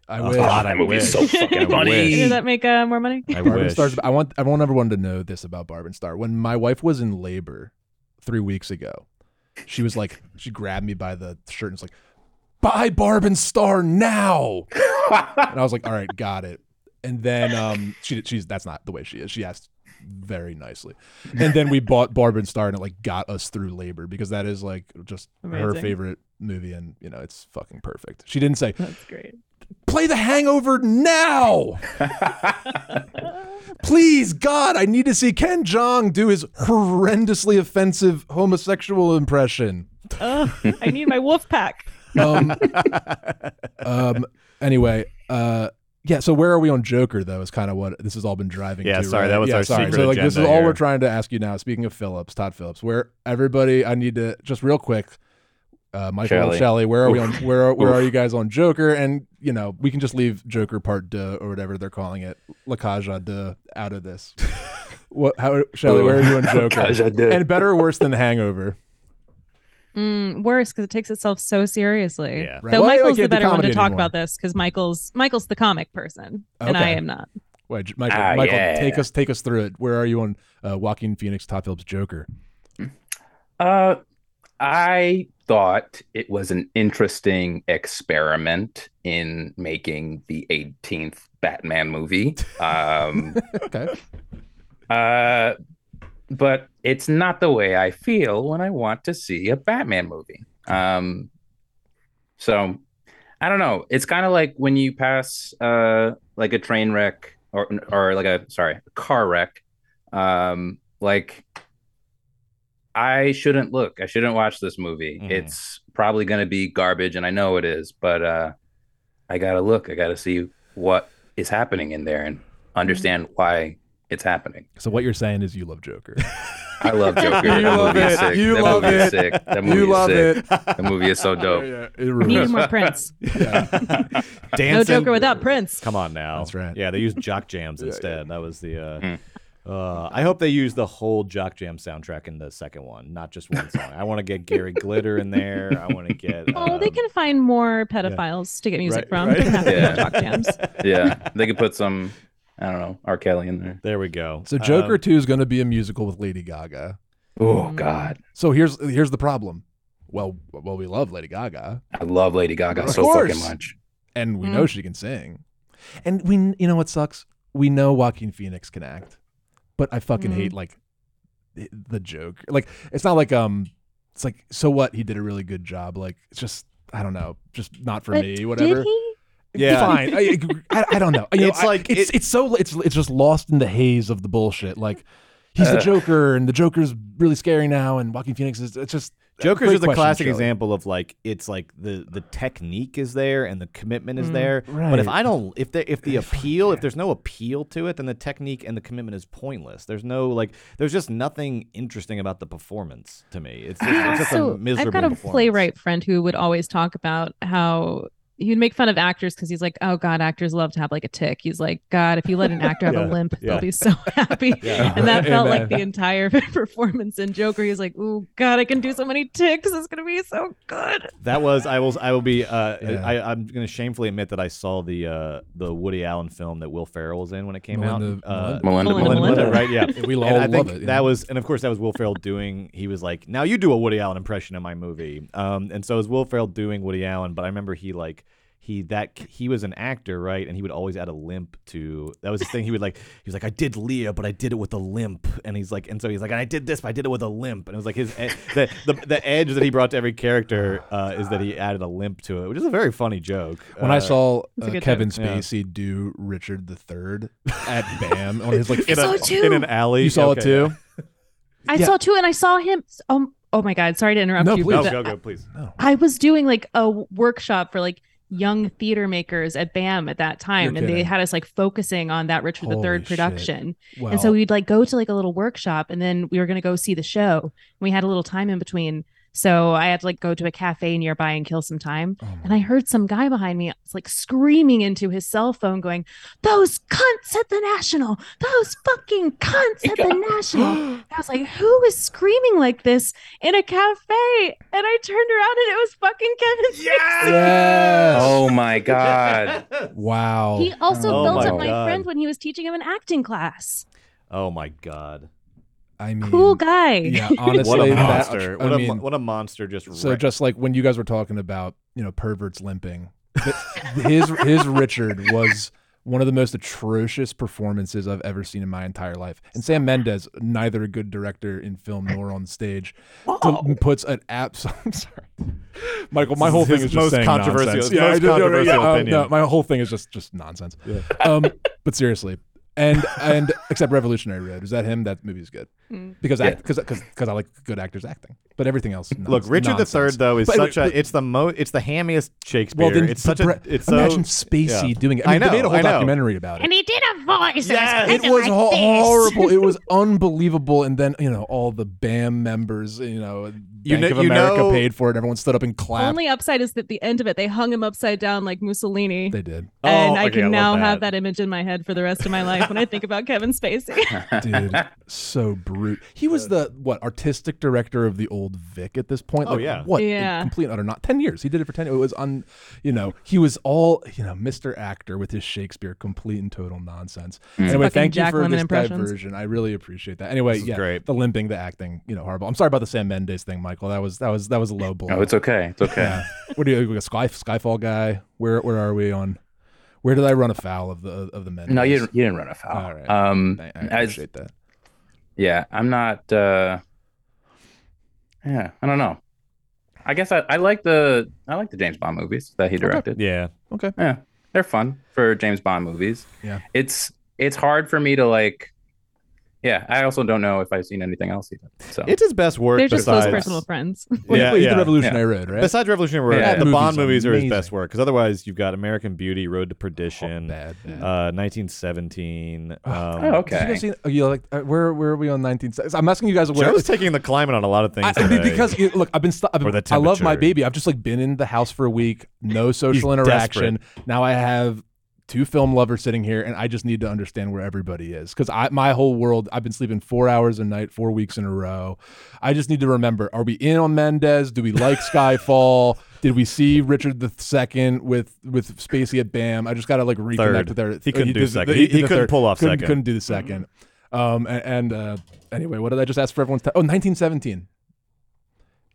I
Oh,
wish.
God, I
that movie's so fucking funny.
Did that make uh, more money?
I
Barb and
wish.
Star's. I want I want everyone to know this about Barb and Star. When my wife was in labor three weeks ago, she was like, she grabbed me by the shirt and was like, "Buy Barb and Star now!" and I was like, "All right, got it." And then um, she she's that's not the way she is. She asked very nicely, and then we bought Barb and Star, and it like got us through labor because that is like just her favorite movie, and you know it's fucking perfect. She didn't say
That's great.
play The Hangover now. Please, God, I need to see Ken Jeong do his horrendously offensive homosexual impression.
Ugh, I need my wolf pack.
Um, um, anyway, uh, yeah. So where are we on Joker though? Is kind of what this has all been driving.
Yeah,
to,
sorry,
right?
that was
yeah,
our
sorry.
secret
So like this is all
here.
we're trying to ask you now. Speaking of Phillips, Todd Phillips, where everybody, I need to just real quick. Uh, Michael and
Shelley.
Shelley, where are we on? Where are, where are you guys on Joker? And you know, we can just leave Joker Part Deux or whatever they're calling it, La Caja de, out of this. what? How, Shelley, where are you on Joker? And better or worse than The Hangover?
Mm, worse because it takes itself so seriously.
Yeah.
Right.
Though
Well, I
Michael's
can't
the better one to talk
anymore.
about this because Michael's Michael's the comic person and I am not.
Wait, Michael,
Ah,
Michael,
yeah.
take us take us through it. Where are you on uh, Joaquin Phoenix, Todd Phillips Joker?
Uh, I thought it was an interesting experiment in making the 18th Batman movie. Um,
Okay,
uh, but it's not the way I feel when I want to see a Batman movie. Um, so I don't know. It's kind of like when you pass uh like a train wreck or or like a sorry, a car wreck. Um, like I shouldn't look. I shouldn't watch this movie.
Mhm.
It's probably going to be garbage and I know it is, but uh I got to look. I got to see what is happening in there and understand why it's happening.
so what you're saying is you love Joker.
I love Joker.
You
that
love
movie is
it.
sick.
You
that
love
movie
it.
is sick. That movie
you
is
love
sick.
it.
That movie is so dope.
Yeah, it
Need more Prince.
Yeah.
No Joker without Prince.
Come on now.
That's right.
Yeah, they used Jock Jams instead. That was the. Uh,
Mm.
uh, I hope they use the whole Jock Jam soundtrack in the second one, not just one song. I want to get Gary Glitter in there. I want to get.
Oh, they
um,
can find more pedophiles to get music
Right,
from.
right.
They don't have
Yeah.
Jock jams.
Yeah, they could put some, I don't know, R. Kelly in there.
There we go.
So Joker
Um,
Two is going to be a musical with Lady Gaga.
Oh God,
So here's here's the problem. Well, well, we love Lady Gaga,
I love Lady Gaga
Of
so
course.
fucking much.
and we
Mm.
know she can sing, and we you know what sucks? We know Joaquin Phoenix can act, but I fucking
Mm.
hate like the- the joke. Like it's not like um, it's like so what? He did a really good job. Like it's just I don't know, just not for
But
me. Whatever.
Did he?
Yeah.
fine. I. I, I don't know. You know,
It's
I-
like-
it's
it-
it's so it's it's just lost in the haze of the bullshit. Like he's the
Uh.
Joker, and the Joker's really scary now, and Joaquin Phoenix is it's just
Joker's
great
is a
question,
classic
Shelley.
example of like it's like the the technique is there and the commitment is
Mm,
there. But if. I don't, if the if the appeal, if there's no appeal to it, then the technique and the commitment is pointless. There's no like, there's just nothing interesting about the performance to me. It's just, it's just a
So
miserable.
I've got a playwright friend who would always talk about how he would make fun of actors because he's like, oh God, actors love to have like a tick. He's like, God, if you let an actor have
Yeah,
a limp,
yeah.
they'll be so happy.
Yeah.
And that felt like the entire performance in Joker. He's like, oh God, I can do so many ticks. It's gonna be so good.
That was I will I will be uh
Yeah.
I I'm gonna shamefully admit that I saw the uh the Woody Allen film that Will Ferrell was in when it came
Melinda-
out. Uh,
Melinda,
Melinda,
Melinda.
Melinda.
right? Yeah,
We all
and I
love
think
it,
that
yeah.
was, and of course that was Will Ferrell doing. He was like, "Now you do a Woody Allen impression in my movie," um, and so it was Will Ferrell doing Woody Allen. But I remember he like he that he was an actor, right? And he would always add a limp to that was his thing. He would like he was like I did Lear, but I did it with a limp, and he's like, and so he's like, and I did this, but I did it with a limp, and it was like his e- the the, the edge that he brought to every character uh, is that he added a limp to it, which is a very funny joke.
When I
Uh,
saw uh, Kevin
joke. Yeah.
Spacey do Richard the Third at BAM on his like,
in, a, in an alley,
you saw
Okay,
it too.
I
Yeah.
saw too, and I saw him. Oh, oh my God! Sorry to interrupt
No,
you.
please.
but
Oh, go go please.
I was doing like a workshop for like young theater makers at BAM at that time,
You're
and they had us like focusing on that Richard
Holy
III production. And so we'd like go to like a little workshop and then we were going to go see the show. And We had a little time in between. So I had to like go to a cafe nearby and kill some time.
oh
And I heard some guy behind me was like screaming into his cell phone, going, Those cunts at the National, those fucking cunts at the National. And I was like, Who is screaming like this in a cafe? And I turned around and it was fucking Kevin Spacey.
Yes.
Oh my god.
Wow.
He also
Oh
built
my
up my friend when he was teaching him an acting class.
Oh my god.
I mean,
Cool guy.
Yeah, honestly,
What a monster.
I
what, a,
mean,
mo- what a monster just
So
wrecked-
just like when you guys were talking about, you know, perverts limping, his his Richard was one of the most atrocious performances I've ever seen in my entire life. And Sam Mendes, neither a good director in film nor on stage, to- puts an abs. I'm sorry, Michael. My whole thing is just
most
saying
controversial-
nonsense.
his most
I just-
controversial
um, no, my whole thing is just just nonsense. Um, but seriously. And and except Revolutionary Road, is that him? That movie's good Mm. because
Yeah.
because because I like good actors acting. But everything else,
Look, Richard
nonsense.
III though is
But anyway,
such a it's the mo it's the hammiest Shakespeare.
well, then
it's such a
Brett-
it's so
imagine Spacey
yeah.
doing it. I
I
mean,
know,
they made a whole documentary about it.
And he did a voice.
Yeah,
it was ho- horrible. it was unbelievable. And then you know all the BAM members, you know,
You
Bank
know-
of
you
America
know-
paid for it. And everyone stood up and clapped.
Only upside is that the end of it, they hung him upside down like Mussolini.
they did,
and
Oh,
I
okay, I
can
love
now have
that.
that image in my head for the rest of my life when I think about Kevin Spacey.
dude. so brute. He was the what artistic director of the old Vic at this point.
Oh,
Like,
yeah.
what?
Yeah.
complete and utter not ten years. He did it for ten. It was on. You know, he was all you know, Mr. Actor with his Shakespeare, complete and total nonsense. Anyway,
Fucking
thank
Jack
you for
Lemmon
this
impressions.
diversion. I really appreciate that. Anyway, yeah,
great.
the limping, the acting, you know, horrible. I'm sorry about the Sam Mendes thing, Michael. That was that was that was a low blow.
No, it's okay. It's okay.
Yeah. What do you? We got Sky Skyfall guy. Where where are we on? Where did I run afoul of the of the Mendes?
No, you didn't, you didn't run afoul.
All right.
Um,
I, I
as-
appreciate that.
Yeah, I'm not. uh Yeah, I don't know. I guess I, I like the I like the James Bond movies that he directed.
Yeah.
Okay.
Yeah, they're fun for James Bond movies.
Yeah.
It's it's hard for me to like. Yeah, I also don't know if I've seen anything else either. So
It's his best work
They're just
besides
close personal friends.
Well,
Yeah,
he did
yeah.
Revolutionary Road, right?
Besides Revolutionary Road,
Yeah.
the
That
Bond
movie's
movies are his best work because otherwise you've got American Beauty, Road to Perdition,
Oh, bad, bad.
uh, 1917. Um,
Oh,
Did you
okay.
guys see, oh, you like uh, where where are we on 19? I'm asking you guys where.
Joe's taking the climate on a lot of things.
I, I mean, because you- look, I've been, stu- I've been I love my baby. I've just like been in the house for a week, no social
He's
interaction. Now I have two film lovers sitting here, and I just need to understand where everybody is because I my whole world. I've been sleeping four hours a night, four weeks in a row. I just need to remember: Are we in on Mendes? Do we like Skyfall? Did we see Richard the Second with with Spacey at Bam? I just got to like reconnect
Third.
with their.
He couldn't do
did the-
second.
did
He- he
the
couldn't
third.
pull off
couldn't,
second.
Couldn't do the second. Um, a- and, uh, anyway, what did I just ask for everyone's time? Oh, 1917.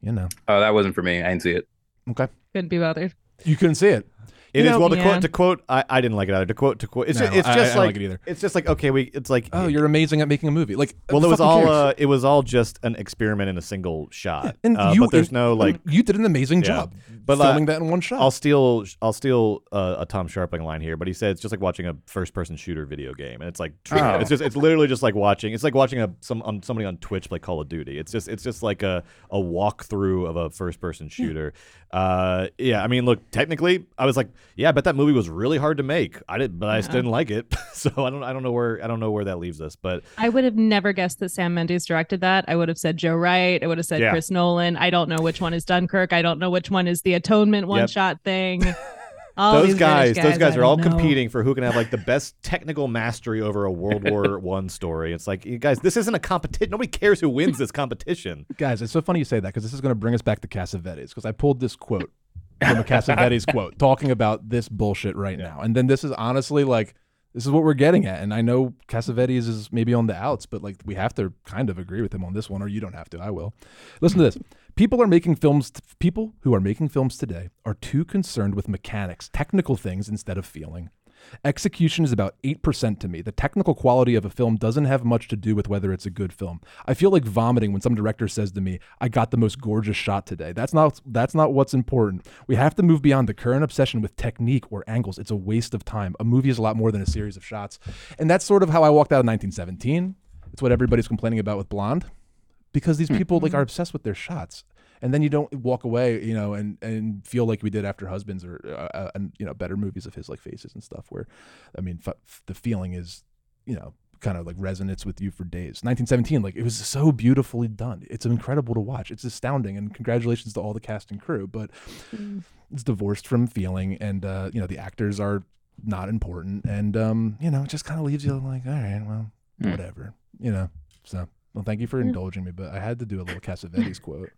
You know.
oh, that wasn't for me. I didn't see it.
Okay.
Couldn't be bothered.
You couldn't see it.
It is
know,
well to
yeah.
quote to quote. I, I didn't like it either. To quote to quote. It's
No,
just, it's
I-
just
I don't
like,
like it either.
It's just like okay, we. It's like
Oh, you're amazing at making a movie. Like,
well,
who
it was
fucking
all
cares?
uh, it was all just an experiment in a single shot.
and
uh,
you,
but there's
and-
no like.
you did an amazing
Yeah.
job,
But, uh,
filming that in one shot.
I'll steal I'll steal uh, a Tom Scharpling line here, but he said it's just like watching a first person shooter video game, and it's like true.
Oh.
It's just it's literally just like watching. It's like watching a some on somebody on Twitch play Call of Duty. It's just it's just like a a walkthrough of a first person shooter. Uh, yeah, I mean, look, technically, I was like, yeah, I bet that movie was really hard to make. I did, but I just didn't like it. so I don't I don't know where I don't know where that leaves us, but
I would have never guessed that Sam Mendes directed that. I would have said Joe Wright. I would have said
Yeah.
Chris Nolan. I don't know which one is Dunkirk. I don't know which one is the Atonement one shot thing. All
those
these British
guys, those guys
I
are all
know.
competing for who can have like the best technical mastery over a World War One story. It's like, you guys, this isn't a competition. Nobody cares who wins this competition.
Guys, it's so funny you say that because this is going to bring us back to Cassavetes because I pulled this quote from a Cassavetes quote talking about this bullshit right now. And then this is honestly like, This is what we're getting at. And I know Cassavetes is maybe on the outs, but like we have to kind of agree with him on this one, or you don't have to. I will. Listen to this. People are making films. People who are making films today are too concerned with mechanics, technical things instead of feeling. Execution is about 8% to me. The technical quality of a film doesn't have much to do with whether it's a good film. I feel like vomiting when some director says to me, "I got the most gorgeous shot today." That's not that's not what's important. We have to move beyond the current obsession with technique or angles. It's a waste of time. A movie is a lot more than a series of shots. And that's sort of how I walked out of 1917. It's what everybody's complaining about with Blonde because these hmm. people like are obsessed with their shots and then you don't walk away you know and and feel like we did after husbands or uh, uh, and you know better movies of his like faces and stuff where i mean f- the feeling is you know kind of like resonates with you for days. 1917 like it was so beautifully done. It's incredible to watch. It's astounding and congratulations to all the cast and crew but it's divorced from feeling and uh you know the actors are not important and um you know it just kind of leaves you like all right well
Hmm.
whatever you know? So well thank you for indulging me but i had to do a little cassavetes quote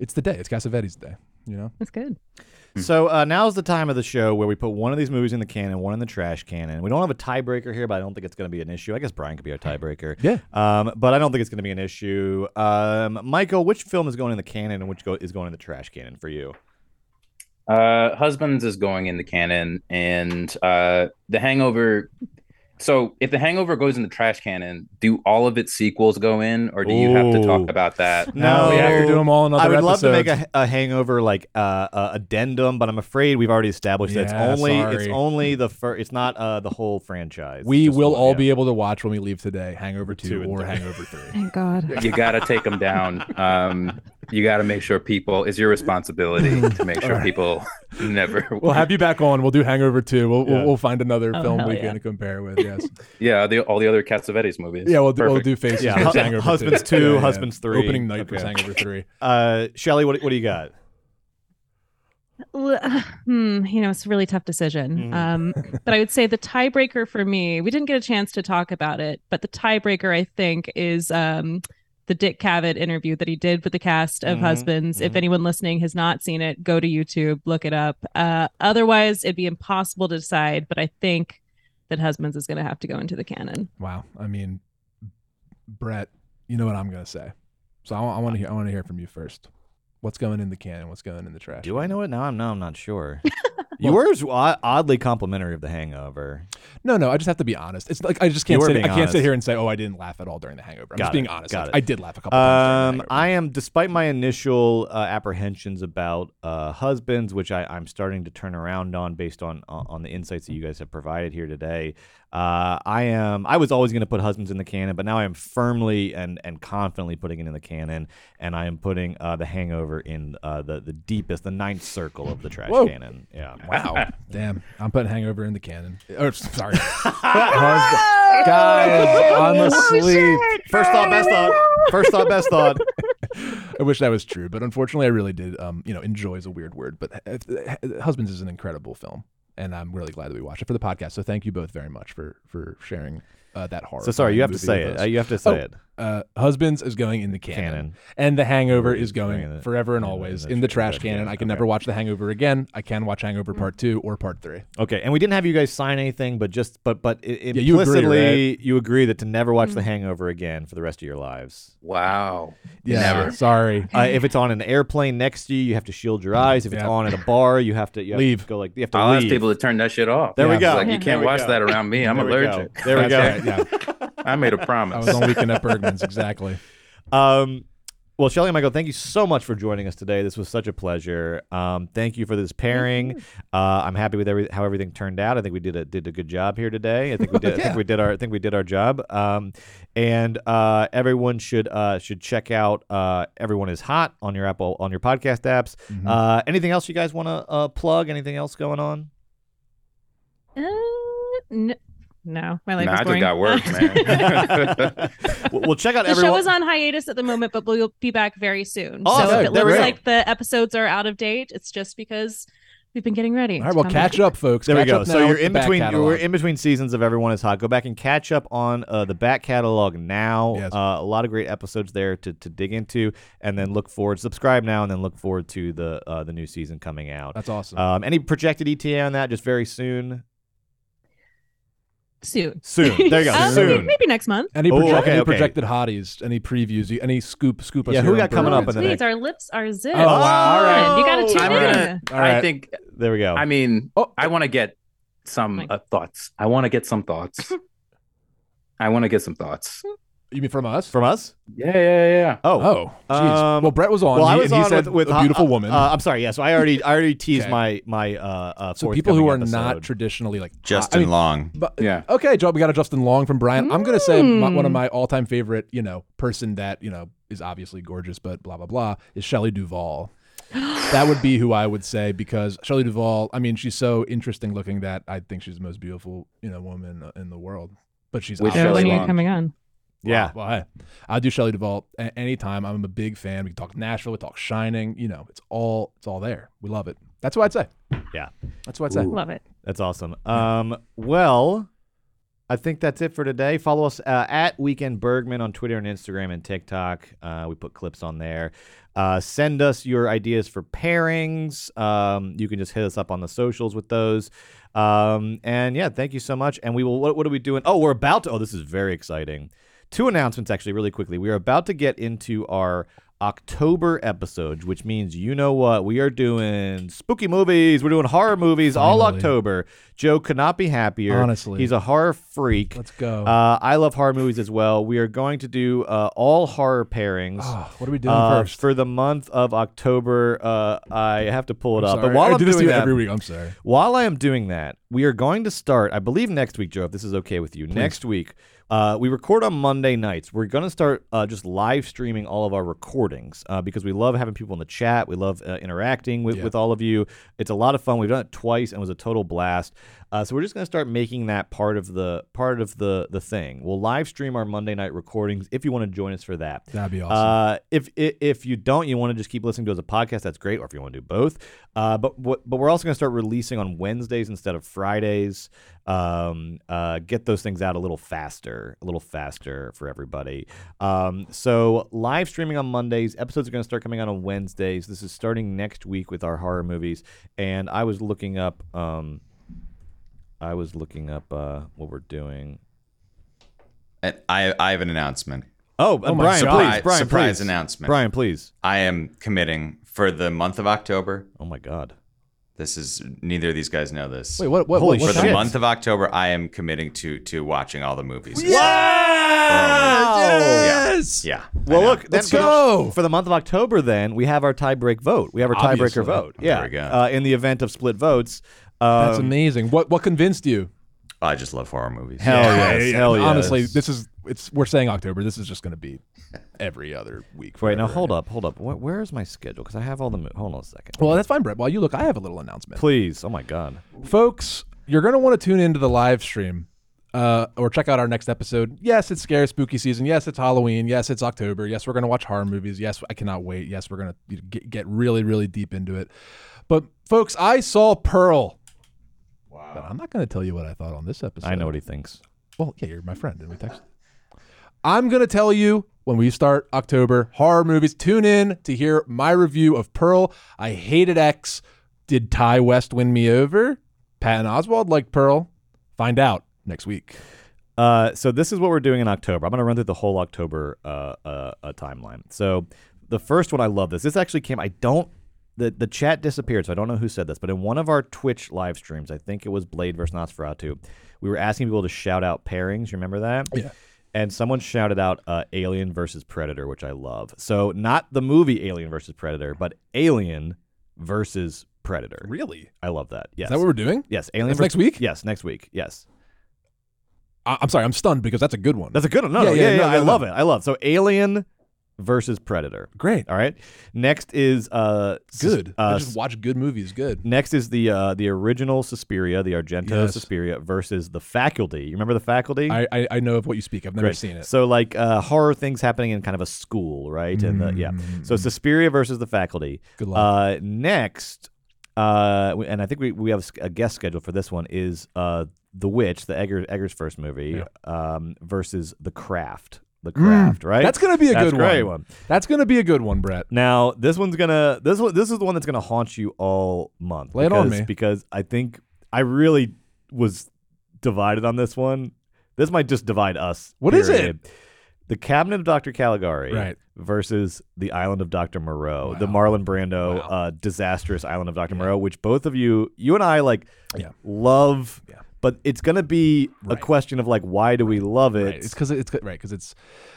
it's the day it's cassavetes day you know
That's good.
So uh, now's the time of the show where we put one of these movies in the canon, one in the trash canon. We don't have a tiebreaker here, but I don't think it's going to be an issue. I guess Brian could be our tiebreaker.
Yeah.
Um, but I don't think it's going to be an issue. Um, Michael, which film is going in the canon and which go- is going in the trash canon for you?
Uh, Husbands is going in the canon, and uh, The Hangover. So, if The Hangover goes in the trash canon, do all of its sequels go in, or do you have to talk about that?
No, we have to do them all in
I
other
would love to make a, a hangover like uh, uh, addendum, but I'm afraid we've already established that it's
Yeah,
only it's
sorry.
only the fir- It's not uh, the whole franchise.
we
Just
will
one,
all
yeah.
be able to watch when we leave today hangover 2,
Two and
or
three.
hangover 3
Thank God.
You got to take them down. Um, you got to make sure people. It's your responsibility to make sure people never.
we'll have you back on we'll do hangover 2 we'll,
Yeah.
we'll, we'll find another
Oh,
film
we
weekend
yeah.
to compare with yes
Yeah, the, all the other Cassavetes movies.
yeah we'll do, we'll do faces
Yeah,
versus
Hu-
hangover
Husbands
2
two,
Yeah, yeah.
Husbands three.
opening night was
Okay.
hangover 3
Uh, Shelly, what, what do you got?
Hmm, you know, it's a really tough decision.
Mhm.
Um, but I would say the tiebreaker for me, we didn't get a chance to talk about it, but the tiebreaker I think is um the Dick Cavett interview that he did with the cast of
Mhm,
Husbands. If
mhm.
anyone listening has not seen it, go to YouTube, look it up. Uh, otherwise, it'd be impossible to decide. But I think that Husbands is going to have to go into the canon.
wow i mean brett you know what i'm gonna say so i, want to hear i want to hear from you first what's going in the can and what's going in the trash
Do I know it now? I'm now I'm not sure. you were oddly complimentary of The Hangover.
No, no, I just have to be honest. It's like I just can't
were
sit.
being
I can't
honest.
sit here and say, "Oh, I didn't laugh at all during the Hangover." I'm
Got
just being
it,
honest.
got
Like,
it.
I did laugh a couple times. during
Um,
the Hangover.
I am, despite my initial uh, apprehensions about uh, husbands, which I, I'm starting to turn around on based on on on the insights that you guys have provided here today. Uh, I am. I was always going to put husbands in the canon, but now I am firmly and and confidently putting it in the canon, and I am putting uh, the Hangover in uh, the the deepest, the ninth circle of the trash
Whoa.
canon. Yeah.
Wow. Damn. I'm putting Hangover in the canon. Or, sorry. Husband- Guys, I'm asleep.
First thought, best thought. First thought, best thought.
I wish that was true, but unfortunately, I really did. Um, you know, enjoy is a weird word, but uh, Husbands is an incredible film, and I'm really glad that we watched it for the podcast. So thank you both very much for for sharing uh, that horror.
So sorry, you have to say it. Uh, you have to say
Oh,
it.
Uh, Husbands is going in the canon,
Canon.
and The Hangover
Is
is going
going in the-
forever and
in
always
in the
in the
tra-
trash
trash
canon.
canon.
I can
Okay.
never watch The Hangover again. I can watch Hangover Part Two or Part Three.
Okay, and we didn't have you guys sign anything, but just but but i-
Yeah, you agree,
implicitly you agree that to never watch The Hangover again for the rest of your lives.
Wow.
Yeah,
Never.
sorry.
Uh, if it's on an airplane next to you, you have to shield your eyes. If it's
Yeah.
on at a bar, you have to you have
Leave.
To go like you have to
I'll ask people to turn that shit off.
There we
Yeah.
go.
Like, you
There
can't
we
watch
go.
that around me. I'm
There we go.
allergic.
There we
That's
go.
right, yeah.
I made a promise.
I was on weekend at Bergman's. Exactly.
Um, well, Shelly and Michael, thank you so much for joining us today. This was such a pleasure. Um, thank you for this pairing. Uh, I'm happy with every, how everything turned out. I think we did a did a good job here today. I think we did. I think we did our I think we did our job. Um, and uh, everyone should uh, should check out uh, everyone is hot on your Apple on your podcast apps.
Mm-hmm.
Uh, anything else you guys want to uh, plug? Anything else going on?
Uh, n- no, my life
Nah,
is
I just
boring.
got work, man.
well, well, check out
the
everyone.
show is on hiatus at the moment, but we'll be back very soon.
Oh,
so
good.
if it looks like the episodes are out of date, it's just because we've been getting ready.
All right,
to
well, catch
back.
up, folks.
There we go.
up
So you're in between.
catalog.
We're in between seasons of Everyone Is Hot. Go back and catch up on uh, the back catalog now.
Yes.
Uh, a lot of great episodes there to, to dig into, and then look forward. Subscribe now, and then look forward to the uh, the new season coming out.
That's awesome.
Um, any projected ETA on that? Just very soon.
Soon.
Soon. There you go.
Uh,
Soon.
Maybe, maybe next month.
Any, project,
okay,
any
okay.
projected hotties, any previews, any scoop, scoop us.
Yeah, who we
on
got coming up
Bergman's.
in the
Please,
next-
our lips are zipped.
Oh, wow. All right.
You got to tune
I'm
in.
gonna.
All right.
I think.
There we go.
I mean,
Oh.
I want to get some uh, thoughts. I want to get some thoughts. I want to get some thoughts.
You mean from us?
From us?
Yeah, yeah, yeah.
Oh.
Oh, jeez.
Um,
well, Brett was on.
Well, I
he,
was
he
on
said
with, with
a beautiful
uh,
woman.
Uh, I'm sorry. Yeah. So I already I already teased
Okay.
my my uh, uh
so people who are
forthcoming
not traditionally like
Justin
I mean,
Long.
But
Yeah.
okay, Joe, we got a Justin Long from Brian. I'm gonna say my, one of
Mm.
my all-time favorite, you know, person that you know is obviously gorgeous, but blah blah blah, is Shelley Duvall. that would be who I would say because Shelley Duvall. I mean, she's so interesting looking that I think she's the most beautiful, you know, woman in the world. But she's
Which
So
obviously-
when are you
Long.
coming on?
Yeah.
Well, hey, I'll do Shelley Duvall a- anytime. I'm a big fan. We can talk Nashville, we talk Shining. You know, it's all it's all there. We love it. That's what I'd say.
Yeah.
That's what I'd say.
Love it.
That's awesome. Um, well, I think that's it for today. Follow us uh, at Weekend Bergman on Twitter and Instagram and TikTok. Uh, we put clips on there. Uh, send us your ideas for pairings. Um, you can just hit us up on the socials with those. Um, and yeah, thank you so much. And we will. What, what are we doing? Oh, we're about to. Oh, this is very exciting. Two announcements actually, really quickly. We are about to get into our October episodes, which means you know what we are doing spooky movies. We're doing horror movies all October. Joe could not be happier.
Honestly.
he's a horror freak.
Let's go.
Uh, I love horror movies as well. We are going to do uh, all horror pairings.
Oh, what are we doing
uh,
first?
for the month of October? Uh, I have to pull it
I'm
up.
sorry.
But while
I
I'm
do
doing that,
every week. I'm sorry.
while I am doing that, we are going to start, I believe, next week, Joe, if this is okay with you. Next week, uh, we record on Monday nights. We're going to start uh, just live streaming all of our recordings uh, because we love having people in the chat. We love uh, interacting with,
Yeah.
with all of you. It's a lot of fun. We've done it twice and it was a total blast. Uh, so we're just going to start making that part of the part of the the thing. We'll live stream our Monday night recordings if you want to join us for that.
That'd be awesome.
Uh, if, if if you don't, you want to just keep listening to us as a podcast. That's great. Or if you want to do both, uh, but what, but we're also going to start releasing on Wednesdays instead of Fridays. Um, uh, get those things out a little faster, a little faster for everybody. Um, so live streaming on Mondays. Episodes are going to start coming out on Wednesdays. This is starting next week with our horror movies. And I was looking up. Um, I was looking up uh, what we're doing.
And I, I have an announcement.
Oh,
Oh
Brian,
surprise,
please, Brian,
surprise
please.
announcement.
Brian, please.
I am committing for the month of October.
Oh my God.
This is neither of these guys know this.
Wait, what? What?
Holy
what,
for
what's
the month of October, I am committing to to watching all the movies.
Yes.
Yeah.
Well, look,
Let's go.
for the month of October. Then we have our tiebreak vote. We have our tiebreaker vote.
There
Yeah,
we go.
Uh, in the event of split votes. Um,
That's amazing. What? What convinced you?
I just love horror movies.
Hell yes, hell yes.
Honestly, this is it's. We're saying October. This is just going to be every other week.
Wait, now hold up, hold up. Where, where is my schedule? Because I have all the. Mo- hold on a second.
Well, that's fine, Brett. While you look, I have a little announcement.
Please. Oh my God.
folks you're going to want to tune into the live stream uh, or check out our next episode yes it's scary spooky season yes it's halloween yes it's october yes we're going to watch horror movies yes i cannot wait yes we're going to get, get really really deep into it but folks i saw pearl wow but i'm not going to tell you what i thought on this episode
I know what he thinks.
well yeah you're my friend and we text i'm going to tell you when we start october horror movies tune in to hear my review of pearl i hated x did ti west win me over patton oswalt liked pearl find out next week
Uh, so this is what we're doing in October. I'm going to run through the whole October uh, uh, uh, timeline. So the first one, I love this. This actually came. I don't. The, the chat disappeared, so I don't know who said this, but in one of our Twitch live streams, I think it was Blade versus Nosferatu, we were asking people to shout out pairings. You remember that?
Yeah.
And someone shouted out uh, Alien versus Predator, which I love. So not the movie Alien versus Predator, but Alien versus Predator.
really
I love that. Yes.
is that what we're doing
yes. Alien versus-
next week?
Yes, next week. Yes.
I- i'm sorry i'm stunned because that's a good one
That's a good one. No,
Yeah,
no,
yeah,
yeah, yeah,
no,
I
no,
love
no.
it. I love it. so Alien versus Predator.
great
All right. Next is uh
good
Uh,
just watch good movies good
next is the uh the original Suspiria, the Argento
Yes.
Suspiria versus the Faculty. You remember the Faculty?
I, I i know of what you speak i've never
Great.
seen it
So like uh, horror things happening in kind of a school, right? And the, yeah. So Suspiria versus the Faculty.
Mm. Good luck.
Uh, next, uh, and I think we, we have a guest scheduled for this one is uh, The Witch, the Egger, Eggers first movie, um, versus The Craft. The Craft, right?
Mm. that's gonna be a
That's
good
great
one. that's gonna be a good one brett
Now this one's gonna this one this is the one that's gonna haunt you all month.
Lay it on
because,
me.
because I think I really was divided on this one. This might just divide us.
What is it?
The Cabinet of Dr. Caligari
Right.
versus the Island of Dr. Moreau, the Marlon Brando uh, disastrous Island of Dr. Moreau, which both of you, you and I, like
Yeah.
love.
Yeah.
But it's gonna be a question of like, why do we love it?
Right. It's because it's right because it's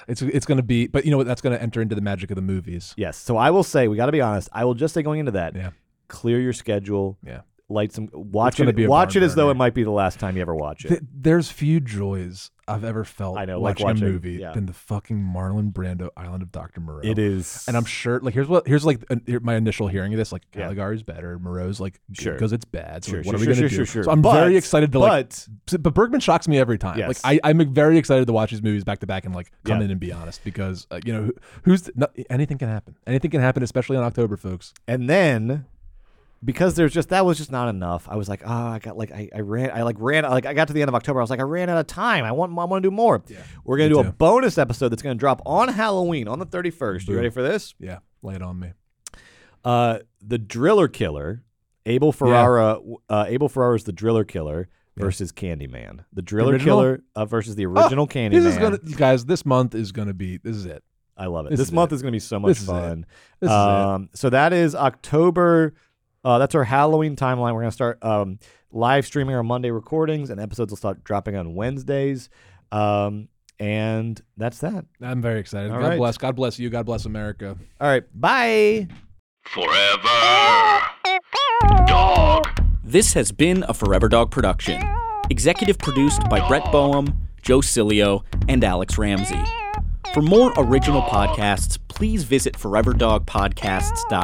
it's it's going to be. But you know what? That's going to enter into the magic of the movies.
Yes. So I will say, we got to be honest. I will just say going into that,
Yeah.
clear your schedule.
Yeah.
Light some. Watch
gonna
it.
be a
watch it
barn
as though
burner.
it might be the last time you ever watch it.
Th- there's few joys I've ever felt
I know, like
watching,
watching-
a movie
yeah.
than the fucking Marlon Brando Island of Dr. Moreau.
It is,
And I'm sure, like, here's what, here's like here- my initial hearing of this. Like,
Yeah.
Caligari's better, Moreau's like,
Sure.
because it's bad. So
Sure,
like,
sure,
what are we
sure,
gonna
sure,
do?
sure,
So I'm
But-
very excited to like,
but-
but Bergman shocks me every time.
Yes.
Like, I, I'm very excited to watch these movies back to back and like come
Yeah.
in and be honest because uh, you know who, who's no, anything can happen. Anything can happen, especially in October, folks.
and then because there's just that was just not enough. I was like, oh, I got like I, I ran I like ran like I got to the end of October. I was like, I ran out of time. I want I want to do more. We're gonna do a bonus episode that's gonna drop on Halloween on the 31st. You ready for this?
Yeah, lay it on me.
Uh, the Driller Killer, Abel Ferrara. Uh, Abel Ferrara is the Driller Killer versus Candyman. The Driller
original?
Killer uh, versus the original Candyman.
This is gonna, guys. This month is gonna be. This is it.
I love it.
This
This,
is
month
it.
is going to be so much
This
fun.
This is it.
um, So that is October. Uh, that's our Halloween timeline. We're going to start um, live streaming our Monday recordings, and episodes will start dropping on Wednesdays. Um, and that's that.
I'm very excited.
All
God
right.
bless. God bless you. God bless America.
All right. Bye.
Forever. Dog.
This has been a Forever Dog production. Executive produced by Brett Boehm, Joe Cilio, and Alex Ramsey. For more original podcasts, please visit foreverdogpodcasts.com.